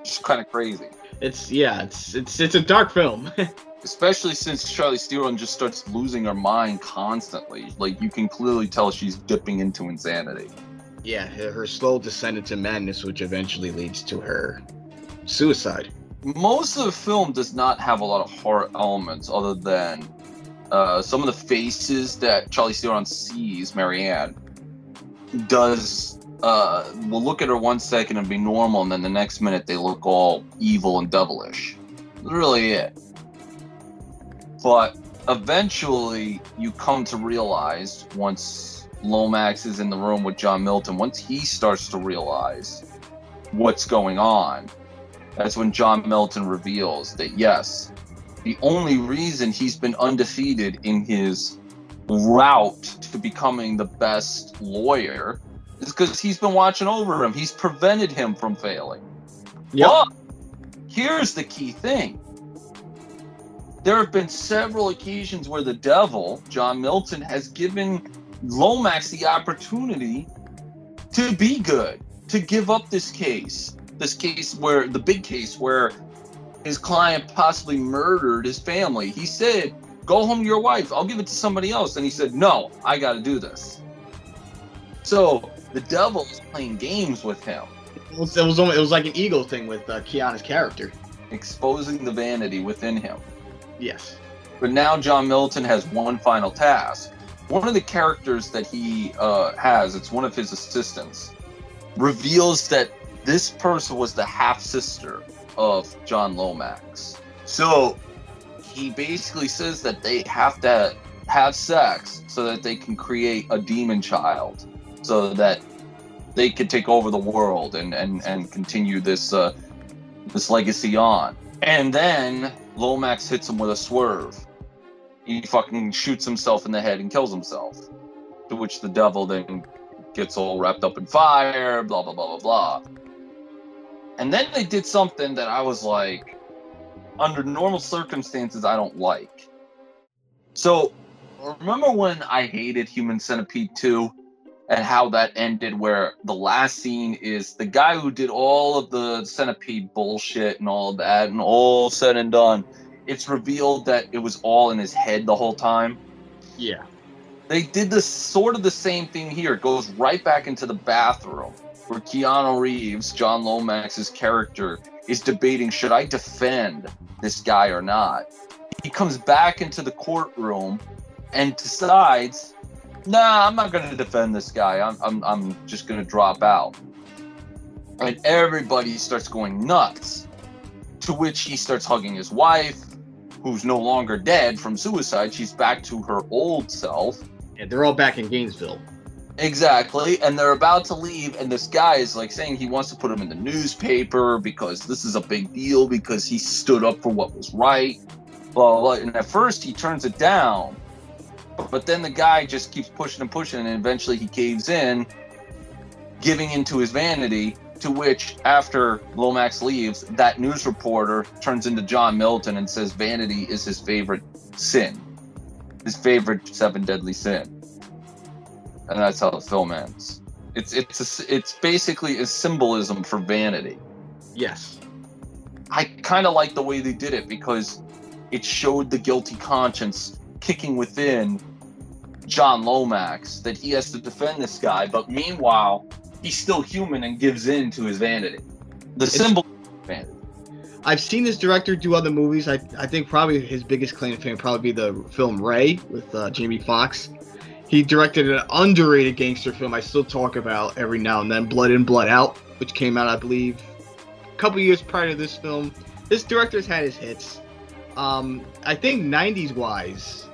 It's kind of crazy. It's yeah, it's it's it's a dark film. [LAUGHS] Especially since Charlie Theron just starts losing her mind constantly. Like you can clearly tell she's dipping into insanity. yeah, her her slow descent into madness, which eventually leads to her suicide. most of the film does not have a lot of horror elements other than uh, some of the faces that Charlie Theron sees Marianne does uh, will look at her one second and be normal and then the next minute they look all evil and devilish. That's really it. But eventually you come to realize once Lomax is in the room with John Milton once he starts to realize what's going on that's when John Milton reveals that yes, the only reason he's been undefeated in his route to becoming the best lawyer is because he's been watching over him. He's prevented him from failing. Yep. But here's the key thing. There have been several occasions where the devil, John Milton, has given Lomax the opportunity to be good, to give up this case. This case where the big case where his client possibly murdered his family. He said, Go home to your wife. I'll give it to somebody else. And he said, No, I got to do this. So the devil is playing games with him, It was, it was almost, it was like an ego thing with uh, Keanu's character. exposing the vanity within him. Yes. But now John Milton has one final task. One of the characters that he uh, has, it's one of his assistants, reveals that this person was the half sister of John Lomax. So he basically says that they have to have sex so that they can create a demon child, so that they could take over the world and and and continue this uh, this legacy on. And then Lomax hits him with a swerve. He fucking shoots himself in the head and kills himself. To which the devil then gets all wrapped up in fire, blah blah blah blah blah. And then they did something that I was like, under normal circumstances, I don't like. So, remember when I hated Human Centipede 2 and how that ended, where the last scene is the guy who did all of the centipede bullshit and all of that, and all said and done, it's revealed that it was all in his head the whole time. Yeah. They did this sort of the same thing here. It goes right back into the bathroom where Keanu Reeves, John Lomax's character, is debating should I defend this guy or not. He comes back into the courtroom and decides, nah, I'm not going to defend this guy. I'm, I'm, I'm just going to drop out. And everybody starts going nuts. To which he starts hugging his wife, who's no longer dead from suicide. She's back to her old self. Yeah, they're all back in Gainesville. Exactly. And they're about to leave, and this guy is like saying he wants to put him in the newspaper because this is a big deal because he stood up for what was right. Blah, blah, blah. And at first he turns it down, but then the guy just keeps pushing and pushing, and eventually he caves in, giving into his vanity. To which, after Lomax leaves, that news reporter turns into John Milton and says vanity is his favorite sin, his favorite seven deadly sin and that's how the film ends. It's it's a, it's basically a symbolism for vanity. Yes. I kind of like the way they did it because it showed the guilty conscience kicking within John Lomax that he has to defend this guy, but meanwhile he's still human and gives in to his vanity. The It's- symbol vanity. I've seen this director do other movies. I, I think probably his biggest claim to fame probably be the film Ray with uh, Jamie Foxx. He directed an underrated gangster film I still talk about every now and then, Blood In, Blood Out, which came out, I believe, a couple years prior to this film. this director's had his hits. Um, I think '90s wise,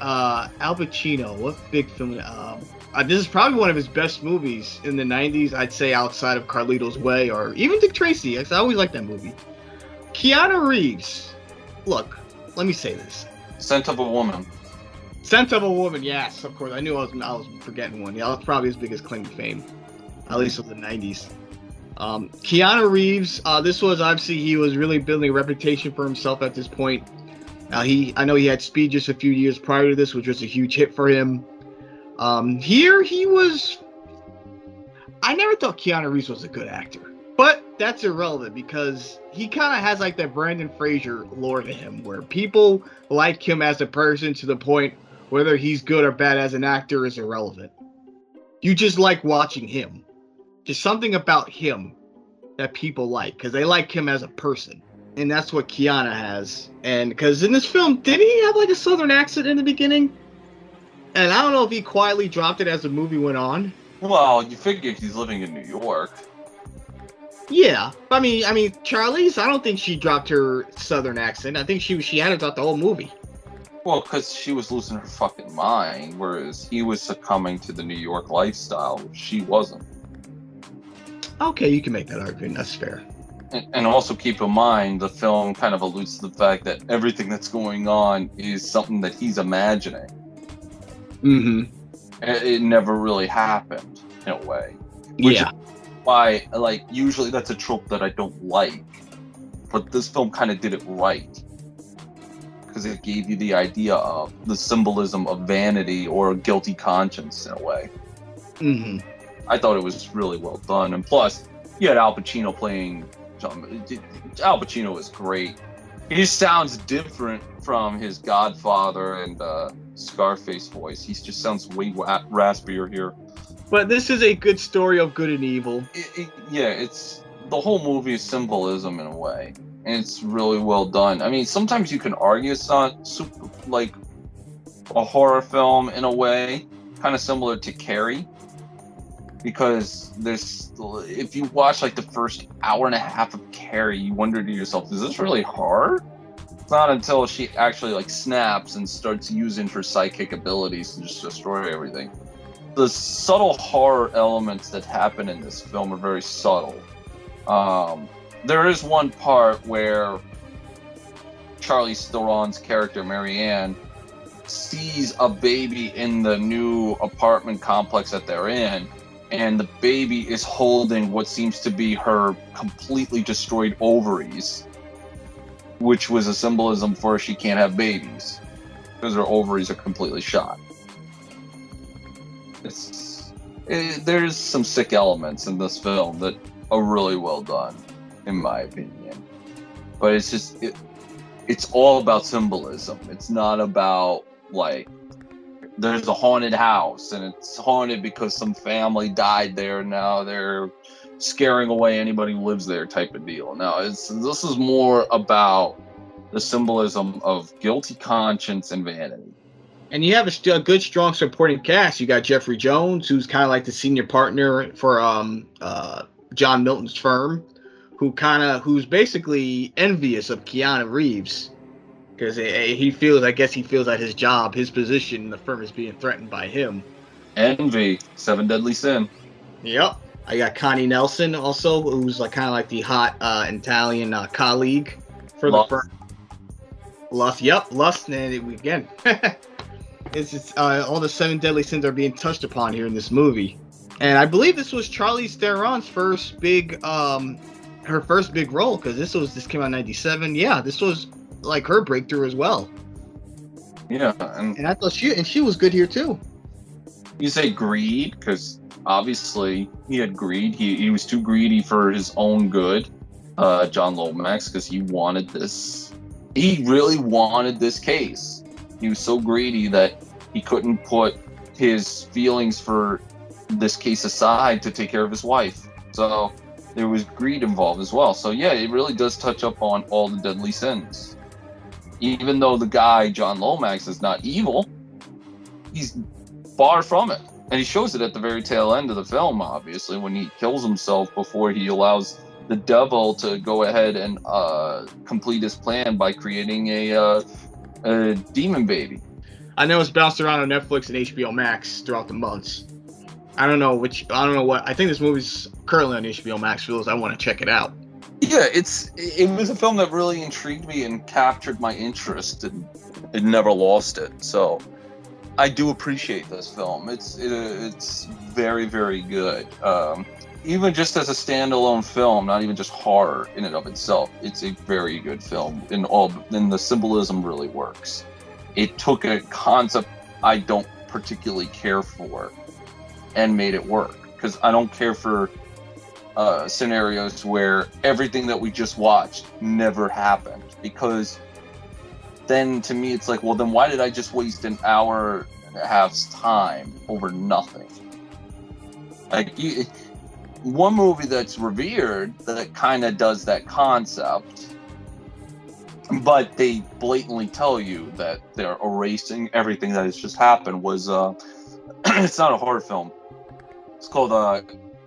uh, Al Pacino. What big film? Um, uh, this is probably one of his best movies in the '90s. I'd say outside of Carlito's Way or even Dick Tracy. I always liked that movie. Keanu Reeves. Look, let me say this. Scent of a Woman. Scent of a Woman. Yes, of course. I knew I was I was forgetting one. Yeah, that's probably his biggest claim to fame, at least of the '90s. Um, Keanu Reeves. Uh, this was obviously he was really building a reputation for himself at this point. Uh, he, I know he had Speed just a few years prior to this, which was a huge hit for him. Um, here he was. I never thought Keanu Reeves was a good actor, but that's irrelevant because he kind of has like that Brendan Fraser lore to him, where people like him as a person to the point whether he's good or bad as an actor is irrelevant. You just like watching him. Just something about him that people like because they like him as a person, and that's what Keanu has. And because in this film, did he have like a southern accent in the beginning? And I don't know if he quietly dropped it as the movie went on. Well, you figure he's living in New York. Yeah, I mean, I mean, Charlize. I don't think she dropped her southern accent. I think she she had it throughout the whole movie. Well, because she was losing her fucking mind, whereas he was succumbing to the New York lifestyle, which she wasn't. Okay, you can make that argument. That's fair. And, also keep in mind, the film kind of alludes to the fact that everything that's going on is something that he's imagining. Mm-hmm. It, it never really happened in a way. Which Yeah. why, like, usually that's a trope that I don't like, but this film kind of did it right because it gave you the idea of the symbolism of vanity or a guilty conscience in a way. Mm-hmm. I thought it was really well done, and plus, you had Al Pacino playing. John, Al Pacino is great. He sounds different from his Godfather and uh, Scarface voice. He just sounds way wa- raspier here. But this is a good story of good and evil. It, it, yeah, it's the whole movie is symbolism in a way, and it's really well done. I mean, sometimes you can argue it's not super like a horror film in a way, kind of similar to Carrie, because if you watch like the first hour and a half of Carrie, you wonder to yourself, is this really horror? It's not until she actually like snaps and starts using her psychic abilities to just destroy everything. The subtle horror elements that happen in this film are very subtle. Um, there is one part where Charlie Theron's character Marianne sees a baby in the new apartment complex that they're in, and the baby is holding what seems to be her completely destroyed ovaries, which was a symbolism for she can't have babies because her ovaries are completely shot. It's it, there's some sick elements in this film that are really well done, in my opinion. But it's just it, it's all about symbolism. It's not about like there's a haunted house and it's haunted because some family died there. Now they're scaring away anybody who lives there, type of deal. Now it's this is more about the symbolism of guilty conscience and vanity. And you have a, a good, strong supporting cast. You got Jeffrey Jones, who's kind of like the senior partner for um, uh, John Milton's firm, who kind of who's basically envious of Keanu Reeves because he feels, I guess, he feels that his job, his position in the firm is being threatened by him. Envy, Seven Deadly Sin. Yep. I got Connie Nielsen also, who's like kind of like the hot uh, Italian uh, colleague for Lust. the firm. Lust, yep, Lust, and it, again, [LAUGHS] it's just, uh, all the seven deadly sins are being touched upon here in this movie, and I believe this was Charlie Theron's first big, um, her first big role because this was this came out in '97. Yeah, this was like her breakthrough as well, Yeah, and and I thought she and she was good here too. you say greed because obviously he had greed. He, he was too greedy for his own good, uh, John Lomax, because he wanted this. He really wanted this case. He was so greedy that he couldn't put his feelings for this case aside to take care of his wife. So there was greed involved as well. So yeah, it really does touch up on all the deadly sins. Even though the guy John Lomax is not evil, he's far from it. And he shows it at the very tail end of the film, obviously, when he kills himself before he allows the devil to go ahead and uh, complete his plan by creating a, uh, a demon baby. I know it's bounced around on Netflix and HBO Max throughout the months. I don't know which. I don't know what. I think this movie's currently on HBO Max. Those I want to check it out. Yeah, it's it was a film that really intrigued me and captured my interest, and it never lost it. So, I do appreciate this film. It's it, it's very very good. Um, even just as a standalone film, not even just horror in and of itself, it's a very good film. And all and the symbolism really works. It took a concept I don't particularly care for and made it work because I don't care for uh, scenarios where everything that we just watched never happened. Because then to me it's like well then why did i just waste an hour and a half's time over nothing? Like one movie that's revered that kind of does that concept but they blatantly tell you that they're erasing everything that has just happened was uh [CLEARS THROAT] it's not a horror film. It's called uh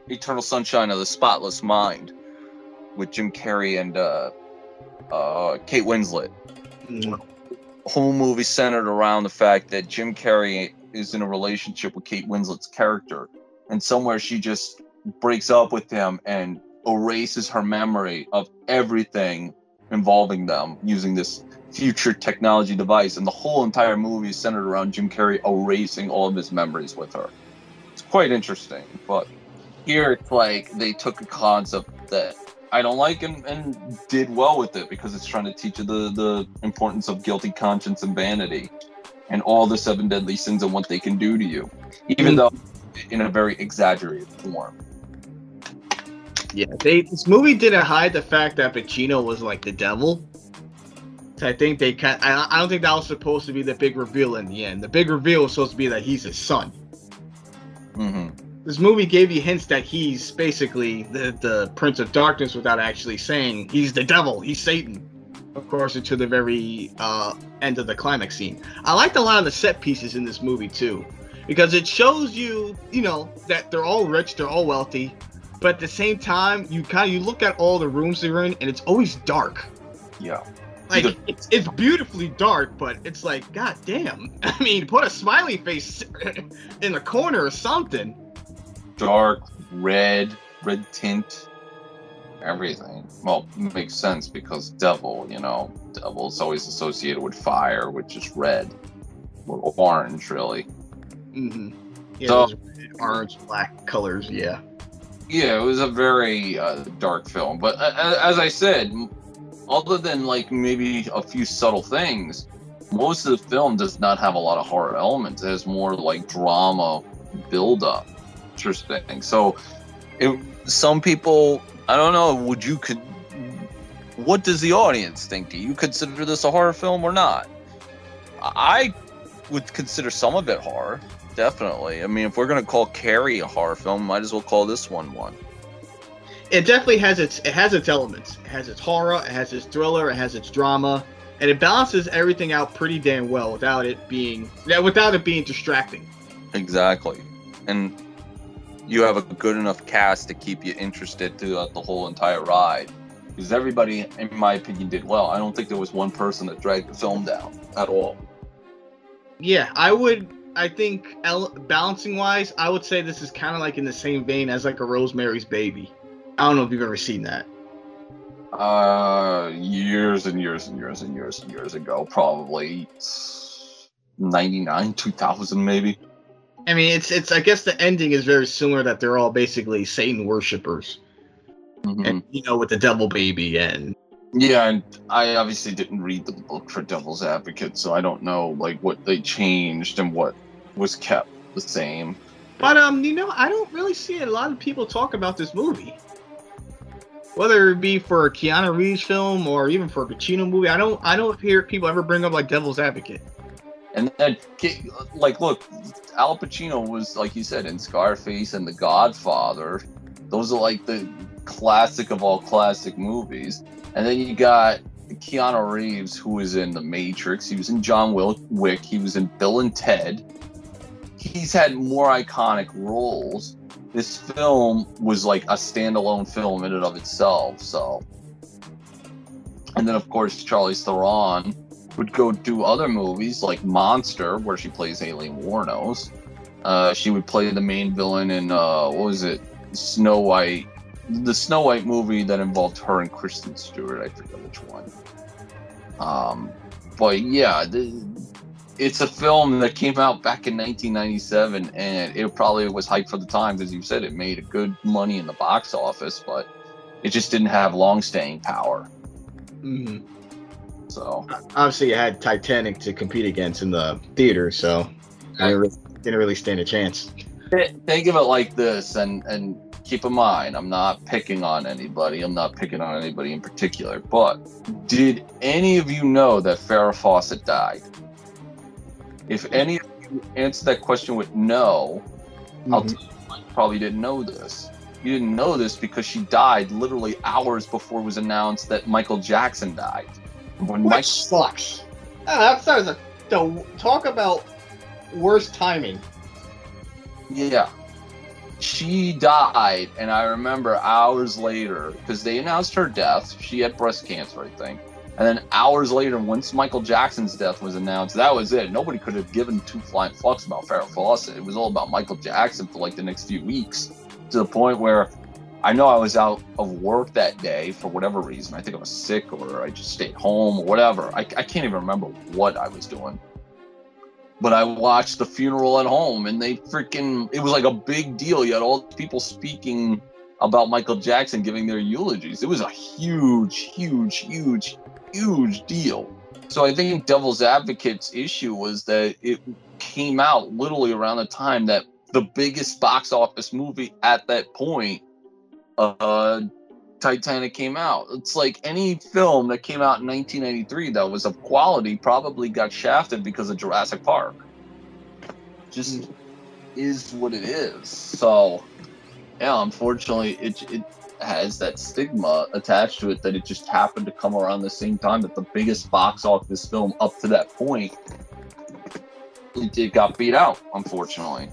Eternal Sunshine of the Spotless Mind with Jim Carrey and uh, uh, Kate Winslet. Mm. Whole movie centered around the fact that Jim Carrey is in a relationship with Kate Winslet's character, and somewhere she just breaks up with him and erases her memory of everything involving them using this future technology device, and the whole entire movie is centered around Jim Carrey erasing all of his memories with her. It's quite interesting, but here it's like they took a concept that I don't like and, and did well with it because it's trying to teach you the, the importance of guilty conscience and vanity and all the seven deadly sins and what they can do to you, even mm. though in a very exaggerated form. Yeah, they this movie didn't hide the fact that Pacino was like the devil. So I think they can. I, I don't think that was supposed to be the big reveal in the end. The big reveal was supposed to be that he's his son. Mm-hmm this movie gave you hints that he's basically the, the Prince of Darkness without actually saying he's the devil, he's Satan. Of course, until the very uh, end of the climax scene. I liked a lot of the set pieces in this movie too, because it shows you, you know, that they're all rich, they're all wealthy, but at the same time, you kind of you look at all the rooms they're in, and it's always dark. Yeah. Like it's, it's beautifully dark, but it's like, god damn. [LAUGHS] I mean, put a smiley face [LAUGHS] in the corner or something dark red, red tint, everything. Well, makes sense because devil, you know, devil is always associated with fire, which is red or orange, really. Mm-hmm. Yeah, so, orange, black colors. Yeah. Yeah, it was a very uh, dark film, but uh, as I said, other than like maybe a few subtle things, most of the film does not have a lot of horror elements. It has more like drama build up interesting. So, it, some people, I don't know. Would you could? What does the audience think? Do you consider this a horror film or not? I would consider some of it horror. Definitely. I mean, if we're gonna call Carrie a horror film, might as well call this one one. It definitely has its it has its elements. It has its horror, it has its thriller, it has its drama, and it balances everything out pretty damn well without it being without it being distracting. Exactly. And you have a good enough cast to keep you interested throughout the whole entire ride. Because everybody, in my opinion, did well. I don't think there was one person that dragged the film down at all. Yeah, I would. I think balancing wise, I would say this is kind of like in the same vein as like a Rosemary's Baby. I don't know if you've ever seen that. Uh, years and years and years and years and years ago, probably 99, 2000 maybe. I mean, it's it's. I guess the ending is very similar. That they're all basically Satan worshippers, mm-hmm. and you know, with the devil baby and. Yeah, and I obviously didn't read the book for Devil's Advocate, so I don't know like what they changed and what was kept the same. But um, you know, I don't really see a lot of people talk about this movie. Whether it be for a Keanu Reeves film or even for a Pacino movie, I don't I don't hear people ever bring up like Devil's Advocate. And then, like, look, Al Pacino was, like you said, in Scarface and The Godfather. Those are like the classic of all classic movies. And then you got Keanu Reeves, who was in The Matrix. He was in John Wick. He was in Bill and Ted. He's had more iconic roles. this film was like a standalone film in and of itself. So, and then of course Charlize Theron would go do other movies like Monster, where she plays Aileen Wuornos. Uh, she would play the main villain in uh, what was it, Snow White, the Snow White movie that involved her and Kristen Stewart. I forget which one. Um, but yeah, it's a film that came out back in 1997, and it probably was hyped for the times, as you said. It made a good money in the box office, but it just didn't have long-staying power. hmm So Obviously, you had Titanic to compete against in the theater, so I didn't really, didn't really stand a chance. think of it like this, and and keep in mind, I'm not picking on anybody. I'm not picking on anybody in particular. But did any of you know that Farrah Fawcett died? If any of you answer that question with no, I'll Mhm. tell you, you probably didn't know this. You didn't know this because she died literally hours before it was announced that Michael Jackson died. When Which sucks. That's that was a, the talk about worst timing. yeah, she died, and I remember hours later because they announced her death. She had breast cancer, I think. And then hours later, once Michael Jackson's death was announced, that was it. Nobody could have given two flying fucks about Farrah Fawcett. It was all about Michael Jackson for like the next few weeks, to the point where I know I was out of work that day for whatever reason. I think I was sick or I just stayed home or whatever. I, I can't even remember what I was doing. But I watched the funeral at home and they freaking, it was like a big deal. You had all people speaking about Michael Jackson giving their eulogies. It was a huge, huge, huge, huge deal. So I think Devil's Advocate's issue was that it came out literally around the time that the biggest box office movie at that point, uh, Titanic came out. It's like any film that came out in 1993 that was of quality probably got shafted because of Jurassic Park. Just is what it is. So, yeah, unfortunately, it it has that stigma attached to it that it just happened to come around the same time that the biggest box office film up to that point it, it got beat out. Unfortunately.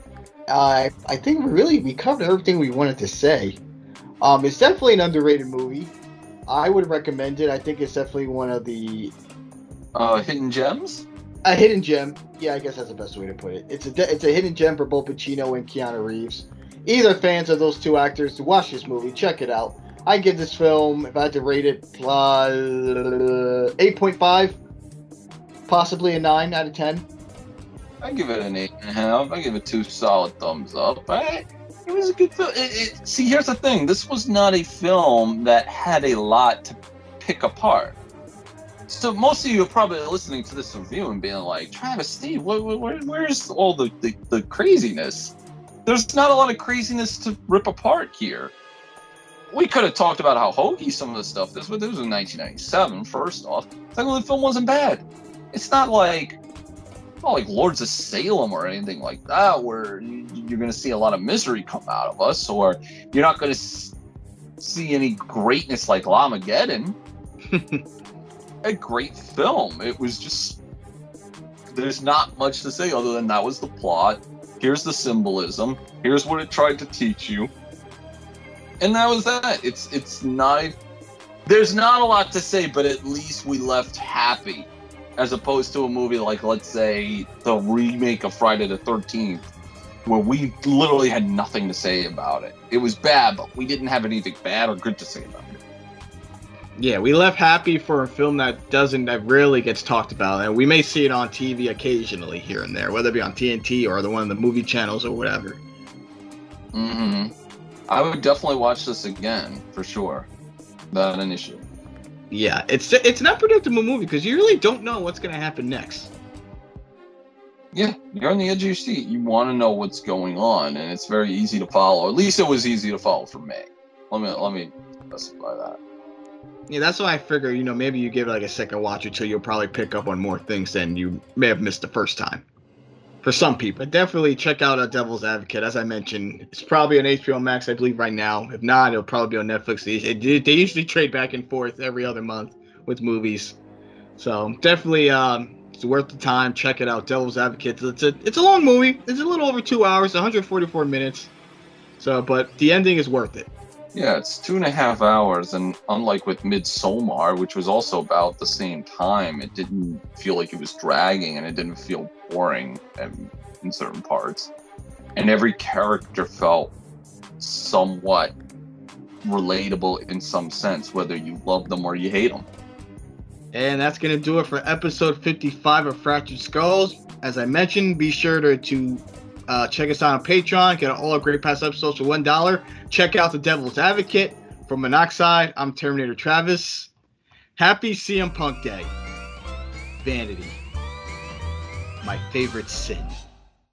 I I think really we covered everything we wanted to say. Um, it's definitely an underrated movie. I would recommend it. I think it's definitely one of the Uh, Hidden Gems. a hidden gem. Yeah, I guess that's the best way to put it. It's a de- it's a hidden gem for both Pacino and Keanu Reeves. Either fans of those two actors to watch this movie, check it out. I give this film, if I had to rate it, uh, eight point five, possibly a nine out of ten. I give it an eight and a half. I give it two solid thumbs up. I, it was a good film. It, it, see, here's the thing. This was not a film that had a lot to pick apart. So most of you are probably listening to this review and being like, Travis, Steve, where, where, where's all the, the, the craziness? There's not a lot of craziness to rip apart here. We could have talked about how hokey some of the stuff is, but this was in 1997, first off. Secondly, the film wasn't bad. It's not like not like Lords of Salem or anything like that, where you- you're going to see a lot of misery come out of us, or you're not going to see any greatness like Llamageddon. [LAUGHS] a great film. It was just there's not much to say other than that was the plot. Here's the symbolism. Here's what it tried to teach you, and that was that. It's it's not. There's not a lot to say, but at least we left happy as opposed to a movie like let's say the remake of Friday the 13th where we literally had nothing to say about it. It was bad, but we didn't have anything bad or good to say about it. Yeah, we left happy for a film that doesn't that rarely gets talked about, and we may see it on TV occasionally here and there, whether it be on TNT or the one of the movie channels or whatever. hmm I would definitely watch this again for sure. Not an issue. Yeah, it's it's an unpredictable movie because you really don't know what's gonna happen next. Yeah, you're on the edge of your seat. You want to know what's going on, and it's very easy to follow. At least it was easy to follow for me. Let me let me specify that. Yeah, that's why I figure you know maybe you give it like a second watch or two, you'll probably pick up on more things than you may have missed the first time. For some people, definitely check out a Devil's Advocate. As I mentioned, it's probably on HBO Max, I believe, right now. If not, it'll probably be on Netflix. They, they- they usually trade back and forth every other month with movies, so definitely um, it's worth the time. Check it out, Devil's Advocate. It's a it's a long movie. It's a little over two hours, 144 minutes. So, but the ending is worth it. Yeah, it's two and a half hours, and unlike with Midsommar, which was also about the same time, it didn't feel like it was dragging, and it didn't feel boring in, in certain parts. And every character felt somewhat relatable in some sense, whether you love them or you hate them. And that's going to do it for episode 55 of Fractured Skulls. As I mentioned, be sure to, to uh, check us out on Patreon. Get all our great past episodes for $1. Check out The Devil's Advocate. From Monoxide, I'm Terminator Travis. Happy CM Punk Day. Vanity. My favorite sin.